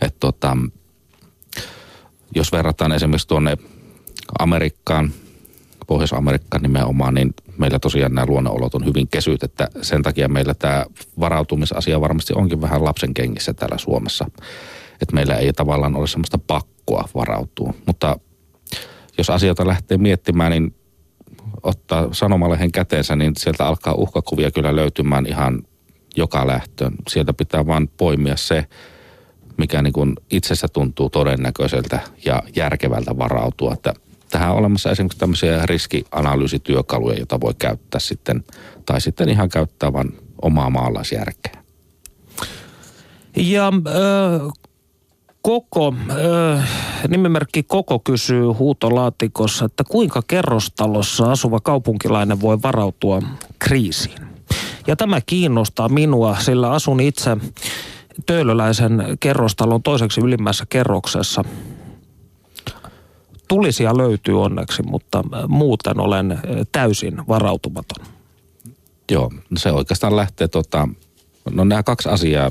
Et tota, jos verrataan esimerkiksi tuonne Amerikkaan, Pohjois-Amerikkaan nimenomaan, niin meillä tosiaan nämä luonnonolot on hyvin kesyt, että sen takia meillä tämä varautumisasia varmasti onkin vähän lapsen kengissä täällä Suomessa. Että meillä ei tavallaan ole semmoista pakkoa varautua. Mutta jos asioita lähtee miettimään, niin ottaa sanomalehen käteensä, niin sieltä alkaa uhkakuvia kyllä löytymään ihan joka lähtöön. Sieltä pitää vain poimia se, mikä niin kuin itsessä tuntuu todennäköiseltä ja järkevältä varautua. Että tähän on olemassa esimerkiksi tämmöisiä riskianalyysityökaluja, joita voi käyttää sitten, tai sitten ihan käyttää vain omaa maalaisjärkeä. Ja äh, Koko, äh, nimimerkki Koko kysyy huutolaatikossa, että kuinka kerrostalossa asuva kaupunkilainen voi varautua kriisiin? Ja tämä kiinnostaa minua, sillä asun itse Töölöläisen kerrostalon toiseksi ylimmässä kerroksessa. Tulisia löytyy onneksi, mutta muuten olen täysin varautumaton. Joo, se oikeastaan lähtee tota, no nämä kaksi asiaa,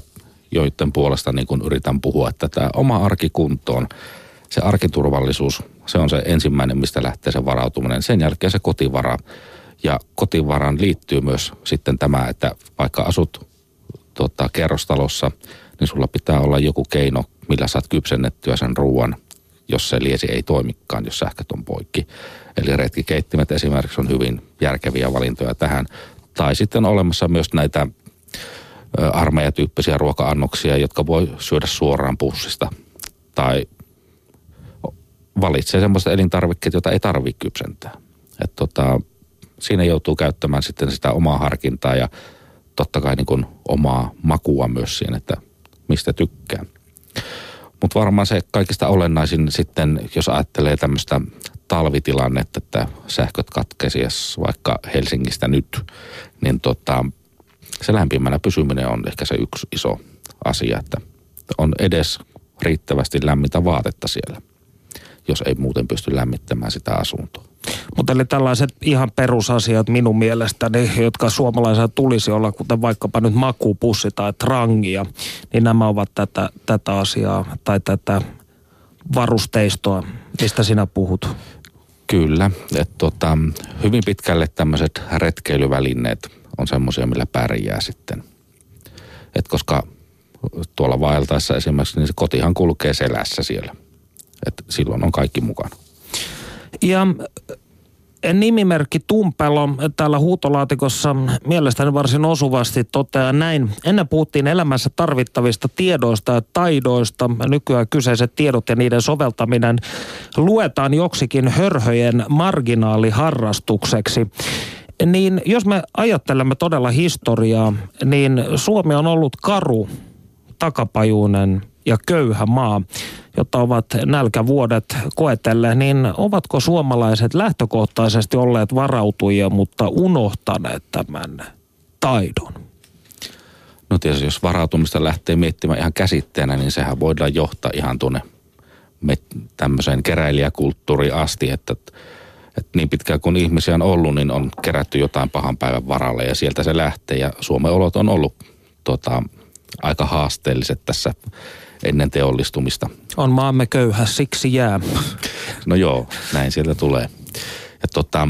joiden puolesta niin kun yritän puhua, että tämä oma arkikuntoon, se arkiturvallisuus, se on se ensimmäinen, mistä lähtee se varautuminen. Sen jälkeen se kotivara. Ja kotivaran liittyy myös sitten tämä, että vaikka asut tota, kerrostalossa, niin sulla pitää olla joku keino, millä saat kypsennettyä sen ruoan, jos se liesi ei toimikaan, jos sähköt on poikki. Eli retkikeittimet esimerkiksi on hyvin järkeviä valintoja tähän. Tai sitten on olemassa myös näitä armeijatyyppisiä ruoka-annoksia, jotka voi syödä suoraan pussista. Tai valitsee semmoista elintarvikkeet, joita ei tarvitse kypsentää. Et tota, siinä joutuu käyttämään sitten sitä omaa harkintaa ja totta kai niin kuin omaa makua myös siihen, että mistä tykkää. Mutta varmaan se kaikista olennaisin sitten, jos ajattelee tämmöistä talvitilannetta, että sähköt katkesi vaikka Helsingistä nyt, niin tota, se lämpimänä pysyminen on ehkä se yksi iso asia, että on edes riittävästi lämmintä vaatetta siellä, jos ei muuten pysty lämmittämään sitä asuntoa. Mutta eli tällaiset ihan perusasiat minun mielestäni, jotka suomalaisilla tulisi olla, kuten vaikkapa nyt makupussi tai trangia, niin nämä ovat tätä, tätä asiaa tai tätä varusteistoa, mistä sinä puhut. Kyllä, että tota, hyvin pitkälle tämmöiset retkeilyvälineet on semmoisia, millä pärjää sitten. Et koska tuolla vaeltaessa esimerkiksi, niin se kotihan kulkee selässä siellä. Et silloin on kaikki mukana. Ja nimimerkki Tumpelo täällä huutolaatikossa mielestäni varsin osuvasti toteaa näin. Ennen puhuttiin elämässä tarvittavista tiedoista ja taidoista. Nykyään kyseiset tiedot ja niiden soveltaminen luetaan joksikin hörhöjen marginaaliharrastukseksi. Niin jos me ajattelemme todella historiaa, niin Suomi on ollut karu, takapajuinen ja köyhä maa jota ovat nälkävuodet koetelleet, niin ovatko suomalaiset lähtökohtaisesti olleet varautujia, mutta unohtaneet tämän taidon? No tietysti jos varautumista lähtee miettimään ihan käsitteenä, niin sehän voidaan johtaa ihan tuonne tämmöiseen keräilijäkulttuuriin asti, että, että niin pitkään kuin ihmisiä on ollut, niin on kerätty jotain pahan päivän varalle ja sieltä se lähtee. Ja Suomen olot on ollut tota, aika haasteelliset tässä ennen teollistumista. On maamme köyhä, siksi jää. No joo, näin sieltä tulee. Ja tota,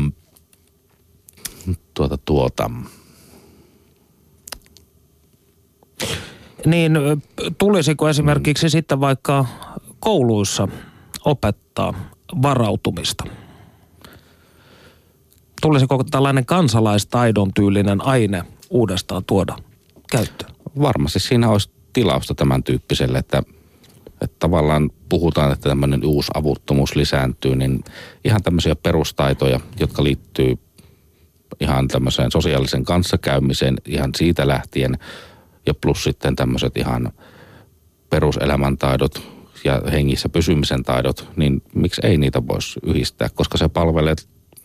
tuota, tuota. Niin tulisiko esimerkiksi mm. sitten vaikka kouluissa opettaa varautumista? Tulisiko tällainen kansalaistaidon tyylinen aine uudestaan tuoda käyttöön? Varmasti siinä olisi tilausta tämän tyyppiselle, että, että tavallaan puhutaan, että tämmöinen uusi avuttomuus lisääntyy, niin ihan tämmöisiä perustaitoja, jotka liittyy ihan tämmöiseen sosiaalisen kanssakäymiseen ihan siitä lähtien ja plus sitten tämmöiset ihan peruselämäntaidot ja hengissä pysymisen taidot, niin miksi ei niitä voisi yhdistää, koska se palvelee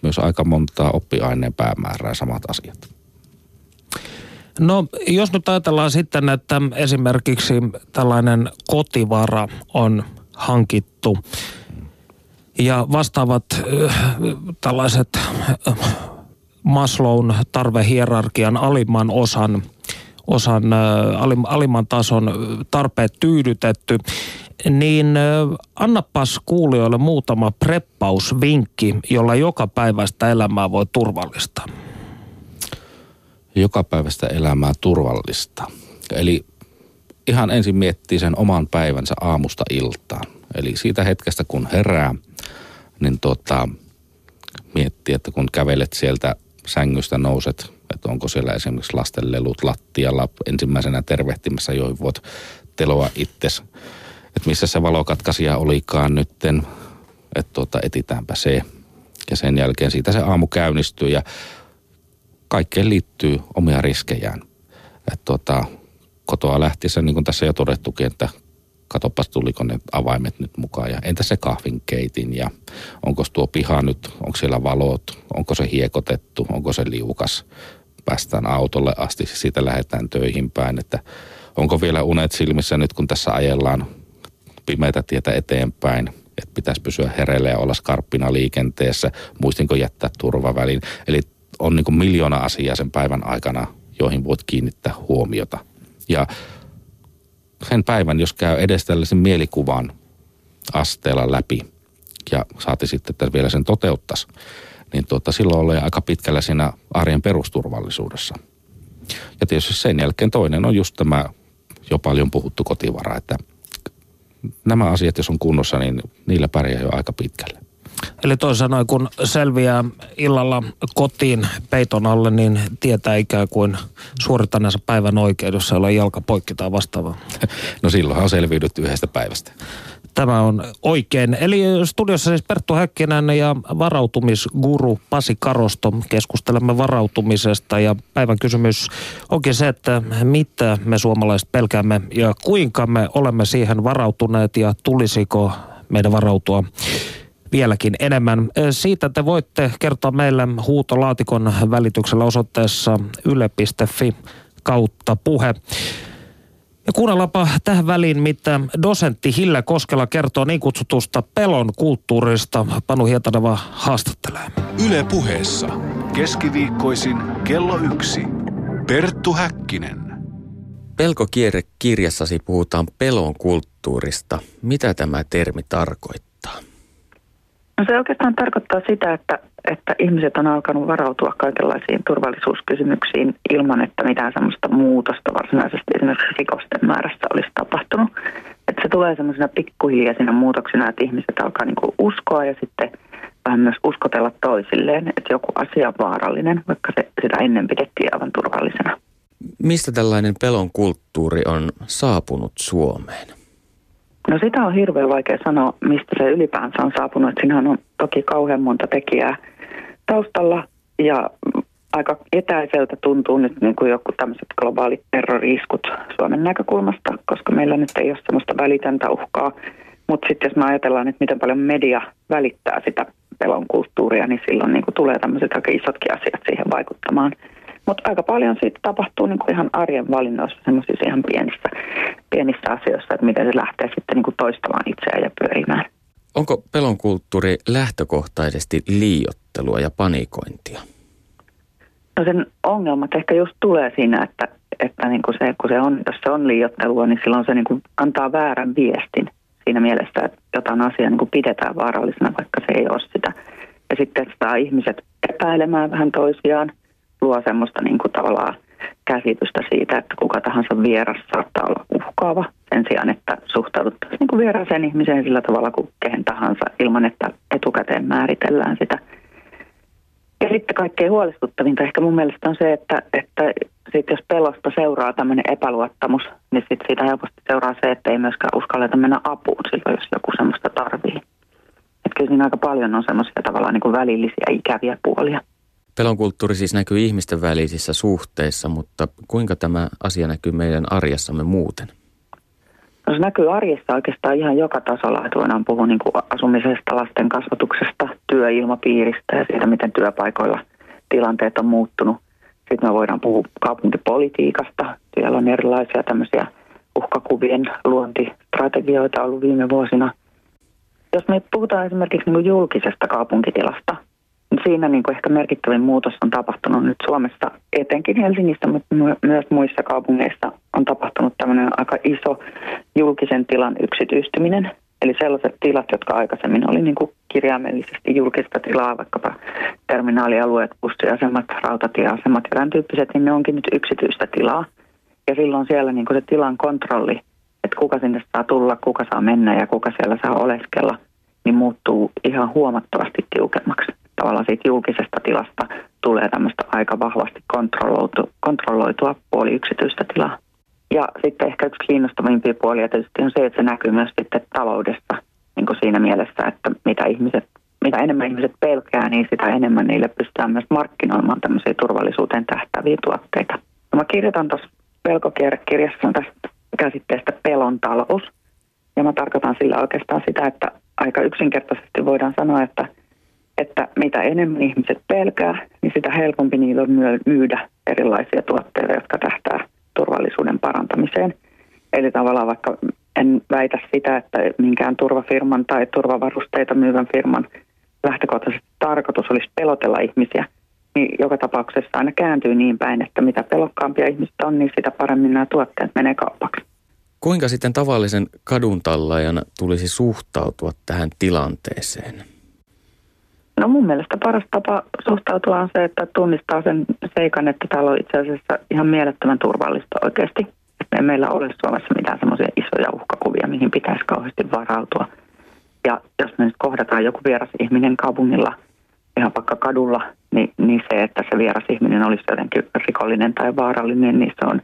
myös aika montaa oppiaineen päämäärää samat asiat. No jos nyt ajatellaan sitten, että esimerkiksi tällainen kotivara on hankittu ja vastaavat äh, tällaiset äh, Maslown tarvehierarkian alimman osan, osan äh, alim, alimman tason tarpeet tyydytetty, niin äh, annapas kuulijoille muutama preppausvinkki, jolla joka päivästä elämää voi turvallistaa. Joka päivästä elämää turvallista. Eli ihan ensin miettii sen oman päivänsä aamusta iltaan. Eli siitä hetkestä kun herää, niin tota, miettii, että kun kävelet sieltä sängystä nouset, että onko siellä esimerkiksi lastenlelut lattialla ensimmäisenä tervehtimässä, joihin voit teloa itses. Että missä se valokatkaisija olikaan nytten, että tuota, etitäänpä se. Ja sen jälkeen siitä se aamu käynnistyy ja kaikkeen liittyy omia riskejään. Että tuota, kotoa lähtiessä, niin kuin tässä jo todettukin, että katsopas tuliko ne avaimet nyt mukaan ja entä se kahvinkeitin ja onko tuo piha nyt, onko siellä valot, onko se hiekotettu, onko se liukas, päästään autolle asti, siitä lähdetään töihin päin, että onko vielä unet silmissä nyt kun tässä ajellaan pimeitä tietä eteenpäin, että pitäisi pysyä hereillä ja olla skarppina liikenteessä, muistinko jättää turvavälin, eli on niin kuin miljoona asiaa sen päivän aikana, joihin voit kiinnittää huomiota. Ja sen päivän, jos käy edes tällaisen mielikuvan asteella läpi ja saati sitten, että vielä sen toteuttaisi, niin tuota, silloin ollaan aika pitkällä siinä arjen perusturvallisuudessa. Ja tietysti sen jälkeen toinen on just tämä jo paljon puhuttu kotivara, että nämä asiat, jos on kunnossa, niin niillä pärjää jo aika pitkälle. Eli toisin sanoen, kun selviää illalla kotiin peiton alle, niin tietää ikään kuin suorittaneensa päivän oikeudessa, jolla jalka poikki tai vastaavaa. No silloinhan on selviydytty yhdestä päivästä. Tämä on oikein. Eli studiossa siis Perttu Häkkinen ja varautumisguru Pasi Karosto. Keskustelemme varautumisesta ja päivän kysymys onkin se, että mitä me suomalaiset pelkäämme ja kuinka me olemme siihen varautuneet ja tulisiko meidän varautua vieläkin enemmän. Siitä te voitte kertoa meille huutolaatikon välityksellä osoitteessa yle.fi kautta puhe. Ja kuunnellaanpa tähän väliin, mitä dosentti Hille Koskela kertoo niin kutsutusta pelon kulttuurista. Panu Hietaneva haastattelee. Yle puheessa. Keskiviikkoisin kello yksi. Perttu Häkkinen. Pelkokierre kirjassasi puhutaan pelon kulttuurista. Mitä tämä termi tarkoittaa? No se oikeastaan tarkoittaa sitä, että, että ihmiset on alkanut varautua kaikenlaisiin turvallisuuskysymyksiin ilman, että mitään sellaista muutosta varsinaisesti esimerkiksi rikosten määrässä olisi tapahtunut. Että se tulee semmoisena pikkuhiljaisina muutoksina, että ihmiset alkaa niinku uskoa ja sitten vähän myös uskotella toisilleen, että joku asia on vaarallinen, vaikka se, sitä ennen pidettiin aivan turvallisena. Mistä tällainen pelon kulttuuri on saapunut Suomeen? No sitä on hirveän vaikea sanoa, mistä se ylipäänsä on saapunut. Siinähän on toki kauhean monta tekijää taustalla ja aika etäiseltä tuntuu nyt niin kuin joku tämmöiset globaalit terroriiskut Suomen näkökulmasta, koska meillä nyt ei ole semmoista välitöntä uhkaa. Mutta sitten jos me ajatellaan, että miten paljon media välittää sitä pelon kulttuuria, niin silloin niin kuin tulee tämmöiset aika isotkin asiat siihen vaikuttamaan. Mutta aika paljon siitä tapahtuu niin kuin ihan arjen valinnoissa, semmoisissa ihan pienissä, pienissä asioissa, että miten se lähtee sitten niin kuin toistamaan itseään ja pyörimään. Onko pelon kulttuuri lähtökohtaisesti liiottelua ja panikointia? No sen ongelmat ehkä just tulee siinä, että, että niin kuin se, kun se on, jos se on liiottelua, niin silloin se niin kuin antaa väärän viestin siinä mielessä, että jotain asiaa niin kuin pidetään vaarallisena, vaikka se ei ole sitä. Ja sitten saa ihmiset epäilemään vähän toisiaan, luo semmoista niin kuin tavallaan käsitystä siitä, että kuka tahansa vieras saattaa olla uhkaava sen sijaan, että suhtauduttaisiin niin kuin vieraaseen ihmiseen sillä tavalla kuin kehen tahansa ilman, että etukäteen määritellään sitä. Ja sitten kaikkein huolestuttavinta ehkä mun mielestä on se, että, että sit jos pelosta seuraa tämmöinen epäluottamus, niin sit siitä helposti seuraa se, että ei myöskään uskalleta mennä apuun silloin, jos joku semmoista tarvii. Että kyllä siinä aika paljon on semmoisia tavallaan niin kuin välillisiä ikäviä puolia. Pelon kulttuuri siis näkyy ihmisten välisissä suhteissa, mutta kuinka tämä asia näkyy meidän arjessamme muuten? No se näkyy arjessa oikeastaan ihan joka tasolla, että voidaan puhua niin kuin asumisesta, lasten kasvatuksesta, työilmapiiristä ja siitä, miten työpaikoilla tilanteet on muuttunut. Sitten me voidaan puhua kaupunkipolitiikasta. Siellä on erilaisia tämmöisiä uhkakuvien luontistrategioita ollut viime vuosina. Jos me puhutaan esimerkiksi niin julkisesta kaupunkitilasta, siinä niin kuin ehkä merkittävin muutos on tapahtunut nyt Suomessa, etenkin Helsingissä, mutta myös muissa kaupungeissa on tapahtunut tämmöinen aika iso julkisen tilan yksityistyminen. Eli sellaiset tilat, jotka aikaisemmin oli niin kuin kirjaimellisesti julkista tilaa, vaikkapa terminaalialueet, bussiasemat, rautatieasemat ja tämän tyyppiset, niin ne onkin nyt yksityistä tilaa. Ja silloin siellä niin kuin se tilan kontrolli, että kuka sinne saa tulla, kuka saa mennä ja kuka siellä saa oleskella, niin muuttuu ihan huomattavasti tiukemmaksi tavallaan siitä julkisesta tilasta tulee tämmöistä aika vahvasti kontrolloitu, kontrolloitua puoli yksityistä tilaa. Ja sitten ehkä yksi kiinnostavimpia puolia tietysti on se, että se näkyy myös sitten taloudessa niin kuin siinä mielessä, että mitä, ihmiset, mitä enemmän ihmiset pelkää, niin sitä enemmän niille pystytään myös markkinoimaan tämmöisiä turvallisuuteen tähtäviä tuotteita. Ja mä kirjoitan tuossa pelkokirjassa tästä käsitteestä pelon talous. Ja mä tarkoitan sillä oikeastaan sitä, että aika yksinkertaisesti voidaan sanoa, että – että mitä enemmän ihmiset pelkää, niin sitä helpompi niillä on myydä erilaisia tuotteita, jotka tähtää turvallisuuden parantamiseen. Eli tavallaan vaikka en väitä sitä, että minkään turvafirman tai turvavarusteita myyvän firman lähtökohtaisesti tarkoitus olisi pelotella ihmisiä, niin joka tapauksessa aina kääntyy niin päin, että mitä pelokkaampia ihmiset on, niin sitä paremmin nämä tuotteet menee kaupaksi. Kuinka sitten tavallisen kaduntallajan tulisi suhtautua tähän tilanteeseen? No mun mielestä paras tapa suhtautua on se, että tunnistaa sen seikan, että täällä on itse asiassa ihan mielettömän turvallista oikeasti. Että ei meillä ole Suomessa mitään semmoisia isoja uhkakuvia, mihin pitäisi kauheasti varautua. Ja jos me nyt kohdataan joku vieras ihminen kaupungilla, ihan vaikka kadulla, niin, niin se, että se vieras ihminen olisi jotenkin rikollinen tai vaarallinen, niin se on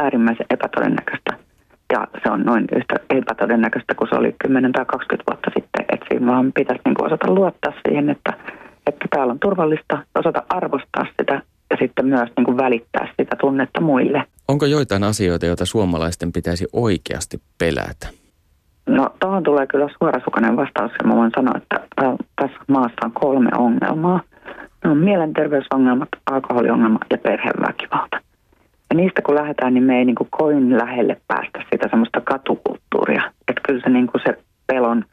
äärimmäisen epätodennäköistä. Ja se on noin yhtä epätodennäköistä kuin se oli 10 tai 20 vuotta sitten. Että siinä vaan pitäisi niin kuin osata luottaa siihen, että, että täällä on turvallista, osata arvostaa sitä ja sitten myös niin kuin välittää sitä tunnetta muille. Onko joitain asioita, joita suomalaisten pitäisi oikeasti pelätä? No tuohon tulee kyllä suorasukainen vastaus ja mä voin sanoa, että tässä maassa on kolme ongelmaa. Ne on mielenterveysongelmat, alkoholiongelma ja perheväkivalta. Ja niistä kun lähdetään, niin me ei niin kuin koin lähelle päästä sitä semmoista katukulttuuria. Että kyllä se, niin kuin se pelon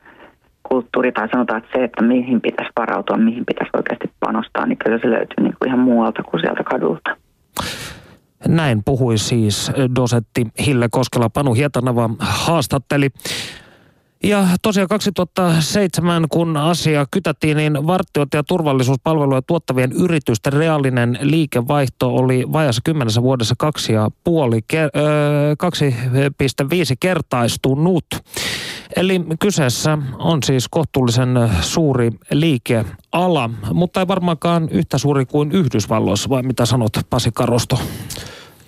kulttuuri tai sanotaan, että se, että mihin pitäisi varautua, mihin pitäisi oikeasti panostaa, niin kyllä se löytyy niin kuin ihan muualta kuin sieltä kadulta. Näin puhui siis dosetti Hille Koskela. Panu Hietanava haastatteli ja tosiaan 2007, kun asia kytättiin, niin vartioita ja turvallisuuspalveluja tuottavien yritysten reaalinen liikevaihto oli vajassa kymmenessä vuodessa 2,5 kertaistunut. Eli kyseessä on siis kohtuullisen suuri liikeala, mutta ei varmaankaan yhtä suuri kuin Yhdysvalloissa, vai mitä sanot Pasi Karosto?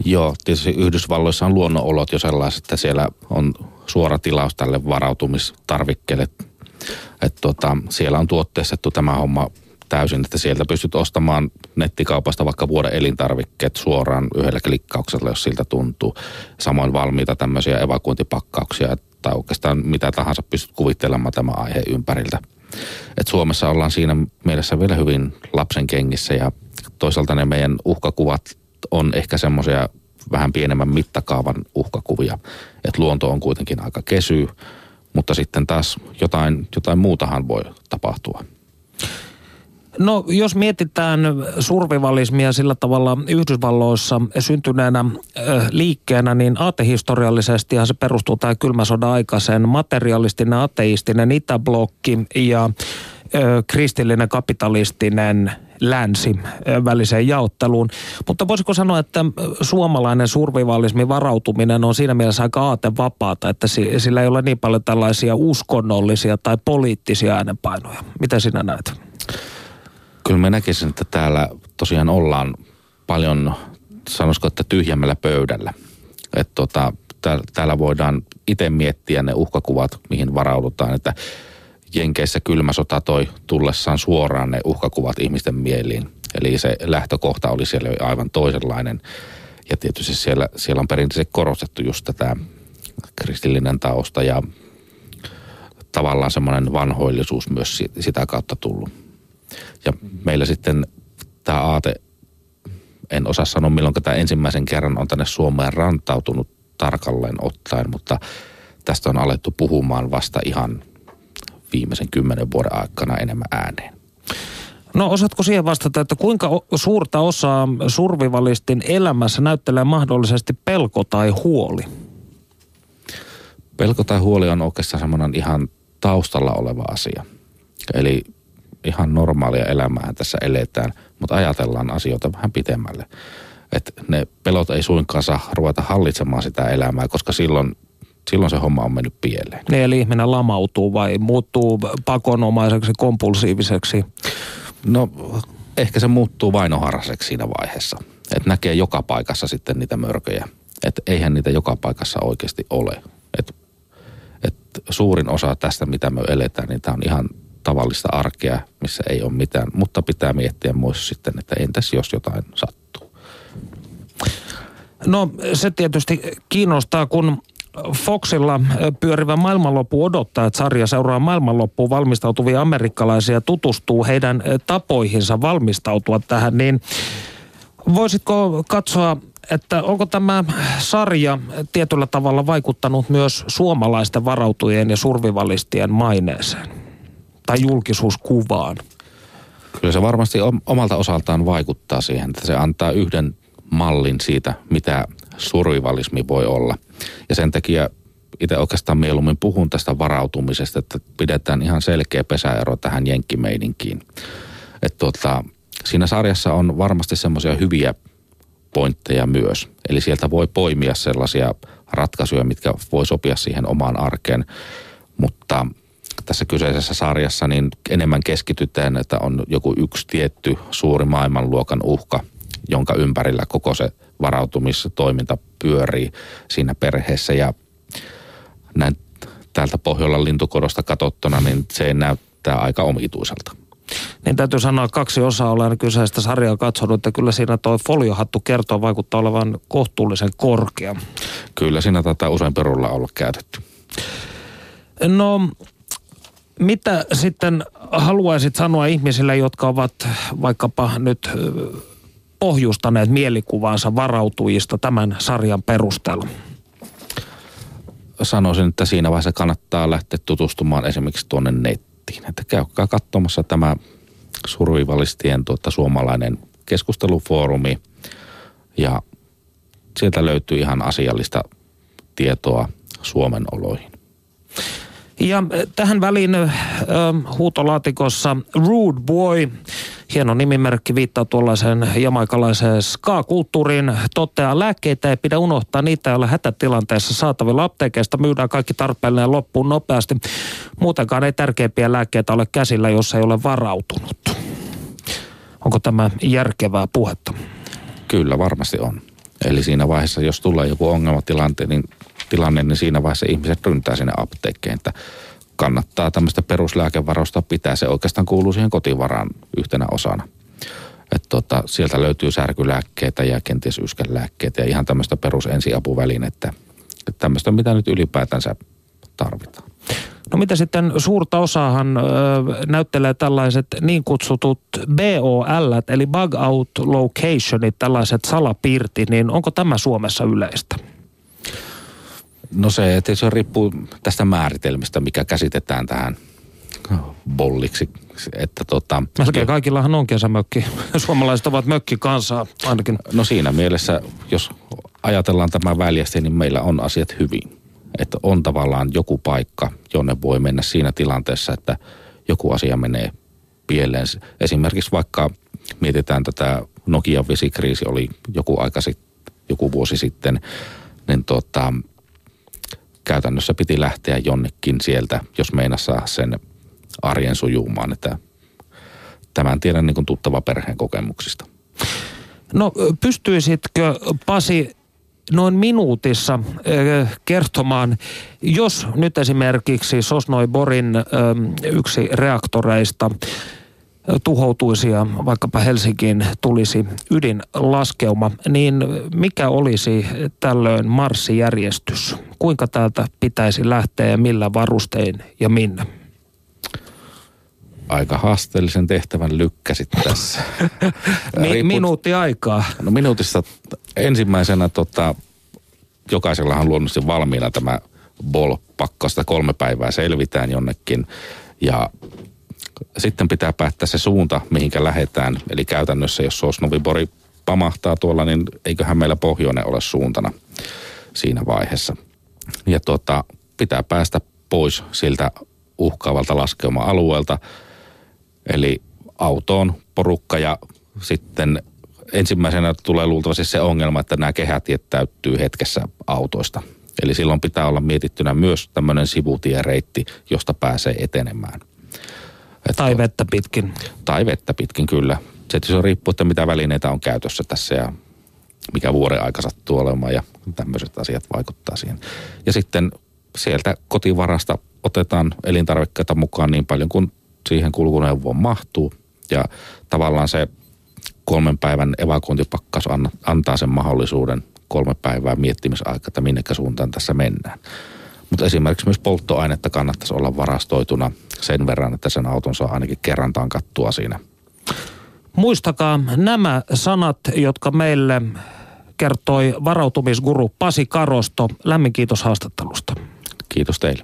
Joo, tietysti Yhdysvalloissa on luonnonolot jo sellaiset, että siellä on suora tilaus tälle varautumistarvikkeelle. Että tota, siellä on tuotteistettu tämä homma täysin, että sieltä pystyt ostamaan nettikaupasta vaikka vuoden elintarvikkeet suoraan yhdellä klikkauksella, jos siltä tuntuu. Samoin valmiita tämmöisiä evakuointipakkauksia tai oikeastaan mitä tahansa pystyt kuvittelemaan tämä aihe ympäriltä. Et Suomessa ollaan siinä mielessä vielä hyvin lapsen kengissä ja toisaalta ne meidän uhkakuvat on ehkä semmoisia vähän pienemmän mittakaavan uhkakuvia. Että luonto on kuitenkin aika kesy, mutta sitten taas jotain, jotain muutahan voi tapahtua. No jos mietitään survivalismia sillä tavalla Yhdysvalloissa syntyneenä liikkeenä, niin aatehistoriallisestihan se perustuu tämä kylmä sodan aikaisen materialistinen ateistinen itäblokki ja kristillinen kapitalistinen länsi väliseen jaotteluun. Mutta voisiko sanoa, että suomalainen survivalismin varautuminen on siinä mielessä aika aatevapaata, että sillä ei ole niin paljon tällaisia uskonnollisia tai poliittisia äänenpainoja. Mitä sinä näet? Kyllä mä näkisin, että täällä tosiaan ollaan paljon, sanoisiko, että tyhjemmällä pöydällä. Että tota, täällä voidaan itse miettiä ne uhkakuvat, mihin varaudutaan, että Jenkeissä kylmä sota toi tullessaan suoraan ne uhkakuvat ihmisten mieliin. Eli se lähtökohta oli siellä aivan toisenlainen. Ja tietysti siellä, siellä on perinteisesti korostettu just tätä kristillinen tausta ja tavallaan semmoinen vanhoillisuus myös sitä kautta tullut. Ja meillä sitten tämä aate, en osaa sanoa milloin tämä ensimmäisen kerran on tänne Suomeen rantautunut tarkalleen ottaen, mutta tästä on alettu puhumaan vasta ihan viimeisen kymmenen vuoden aikana enemmän ääneen. No osaatko siihen vastata, että kuinka suurta osaa survivalistin elämässä näyttelee mahdollisesti pelko tai huoli? Pelko tai huoli on oikeastaan semmoinen ihan taustalla oleva asia. Eli ihan normaalia elämää tässä eletään, mutta ajatellaan asioita vähän pitemmälle. Että ne pelot ei suinkaan saa ruveta hallitsemaan sitä elämää, koska silloin silloin se homma on mennyt pieleen. Ne, eli ihminen lamautuu vai muuttuu pakonomaiseksi, kompulsiiviseksi? No ehkä se muuttuu vainoharraseksi siinä vaiheessa. Että näkee joka paikassa sitten niitä mörköjä. Että eihän niitä joka paikassa oikeasti ole. Että et suurin osa tästä, mitä me eletään, niin tämä on ihan tavallista arkea, missä ei ole mitään. Mutta pitää miettiä myös sitten, että entäs jos jotain sattuu. No se tietysti kiinnostaa, kun Foxilla pyörivä maailmanloppu odottaa, että sarja seuraa maailmanloppuun valmistautuvia amerikkalaisia tutustuu heidän tapoihinsa valmistautua tähän, niin voisitko katsoa, että onko tämä sarja tietyllä tavalla vaikuttanut myös suomalaisten varautujien ja survivalistien maineeseen tai julkisuuskuvaan? Kyllä se varmasti omalta osaltaan vaikuttaa siihen, että se antaa yhden mallin siitä, mitä survivalismi voi olla. Ja sen takia itse oikeastaan mieluummin puhun tästä varautumisesta, että pidetään ihan selkeä pesäero tähän jenkkimeininkiin. Että tuota, siinä sarjassa on varmasti semmoisia hyviä pointteja myös. Eli sieltä voi poimia sellaisia ratkaisuja, mitkä voi sopia siihen omaan arkeen. Mutta tässä kyseisessä sarjassa niin enemmän keskitytään, että on joku yksi tietty suuri maailmanluokan uhka, jonka ympärillä koko se varautumistoiminta pyörii siinä perheessä ja näin täältä Pohjolan lintukodosta katsottuna, niin se näyttää aika omituiselta. Niin täytyy sanoa, että kaksi osaa olen kyseistä sarjaa katsonut, että kyllä siinä tuo foliohattu kertoo vaikuttaa olevan kohtuullisen korkea. Kyllä siinä tätä usein perulla olla käytetty. No, mitä sitten haluaisit sanoa ihmisille, jotka ovat vaikkapa nyt pohjustaneet mielikuvaansa varautujista tämän sarjan perusteella? Sanoisin, että siinä vaiheessa kannattaa lähteä tutustumaan esimerkiksi tuonne nettiin. Että käykää katsomassa tämä survivalistien tuota, suomalainen keskustelufoorumi ja sieltä löytyy ihan asiallista tietoa Suomen oloihin. Ja tähän väliin äh, huutolaatikossa Rude Boy hieno nimimerkki viittaa tuollaiseen jamaikalaiseen ska-kulttuuriin. Toteaa, lääkkeitä ei pidä unohtaa, niitä ei ole hätätilanteessa saatavilla apteekeista. Myydään kaikki tarpeellinen loppuun nopeasti. Muutenkaan ei tärkeimpiä lääkkeitä ole käsillä, jos ei ole varautunut. Onko tämä järkevää puhetta? Kyllä, varmasti on. Eli siinä vaiheessa, jos tulee joku ongelmatilanne, niin, tilanne, niin siinä vaiheessa ihmiset ryntää sinne apteekkeen, että kannattaa tämmöistä peruslääkevarausta pitää. Se oikeastaan kuuluu siihen kotivaraan yhtenä osana. Että tota, sieltä löytyy särkylääkkeitä ja kenties yskänlääkkeitä ja ihan tämmöistä perusensiapuvälinettä. Että tämmöistä, mitä nyt ylipäätänsä tarvitaan. No mitä sitten suurta osaahan ö, näyttelee tällaiset niin kutsutut BOL, eli Bug Out Locationit, tällaiset salapiirti, niin onko tämä Suomessa yleistä? No se, että se riippuu tästä määritelmistä, mikä käsitetään tähän bolliksi. Että tota, Melkein kaikillahan on kesämökki. Suomalaiset ovat mökki kansaa ainakin. No siinä mielessä, jos ajatellaan tämä väljästi, niin meillä on asiat hyvin. Että on tavallaan joku paikka, jonne voi mennä siinä tilanteessa, että joku asia menee pieleen. Esimerkiksi vaikka mietitään tätä Nokian vesikriisi oli joku aika sitten, joku vuosi sitten, niin tota, käytännössä piti lähteä jonnekin sieltä, jos meinasi saa sen arjen sujumaan. Että tämän tiedän niin tuttava perheen kokemuksista. No pystyisitkö Pasi noin minuutissa kertomaan, jos nyt esimerkiksi Sosnoi Borin yksi reaktoreista tuhoutuisi ja vaikkapa Helsinkiin tulisi ydinlaskeuma, niin mikä olisi tällöin marssijärjestys? Kuinka täältä pitäisi lähteä ja millä varustein ja minne? Aika haasteellisen tehtävän lykkäsit tässä. Mi- minuutti aikaa. No minuutissa ensimmäisenä tota, jokaisellahan luonnollisesti valmiina tämä bol-pakkosta kolme päivää selvitään jonnekin ja sitten pitää päättää se suunta, mihinkä lähdetään. Eli käytännössä, jos Sosnovibori pamahtaa tuolla, niin eiköhän meillä pohjoinen ole suuntana siinä vaiheessa. Ja tuota, pitää päästä pois siltä uhkaavalta laskeuma-alueelta. Eli autoon porukka ja sitten ensimmäisenä tulee luultavasti se ongelma, että nämä kehätiet täyttyy hetkessä autoista. Eli silloin pitää olla mietittynä myös tämmöinen sivutiereitti, josta pääsee etenemään. Että tai vettä pitkin. Tai vettä pitkin, kyllä. Se tietysti riippuu, että mitä välineitä on käytössä tässä ja mikä vuoden aika sattuu olemaan ja tämmöiset asiat vaikuttaa siihen. Ja sitten sieltä kotivarasta otetaan elintarvikkeita mukaan niin paljon kuin siihen kulkuneuvoon mahtuu. Ja tavallaan se kolmen päivän evakuointipakkaus antaa sen mahdollisuuden kolme päivää miettimisaikaa, että minnekä suuntaan tässä mennään. Mutta esimerkiksi myös polttoainetta kannattaisi olla varastoituna sen verran, että sen auton saa ainakin kerran tankattua siinä. Muistakaa nämä sanat, jotka meille kertoi varautumisguru Pasi Karosto. Lämmin kiitos haastattelusta. Kiitos teille.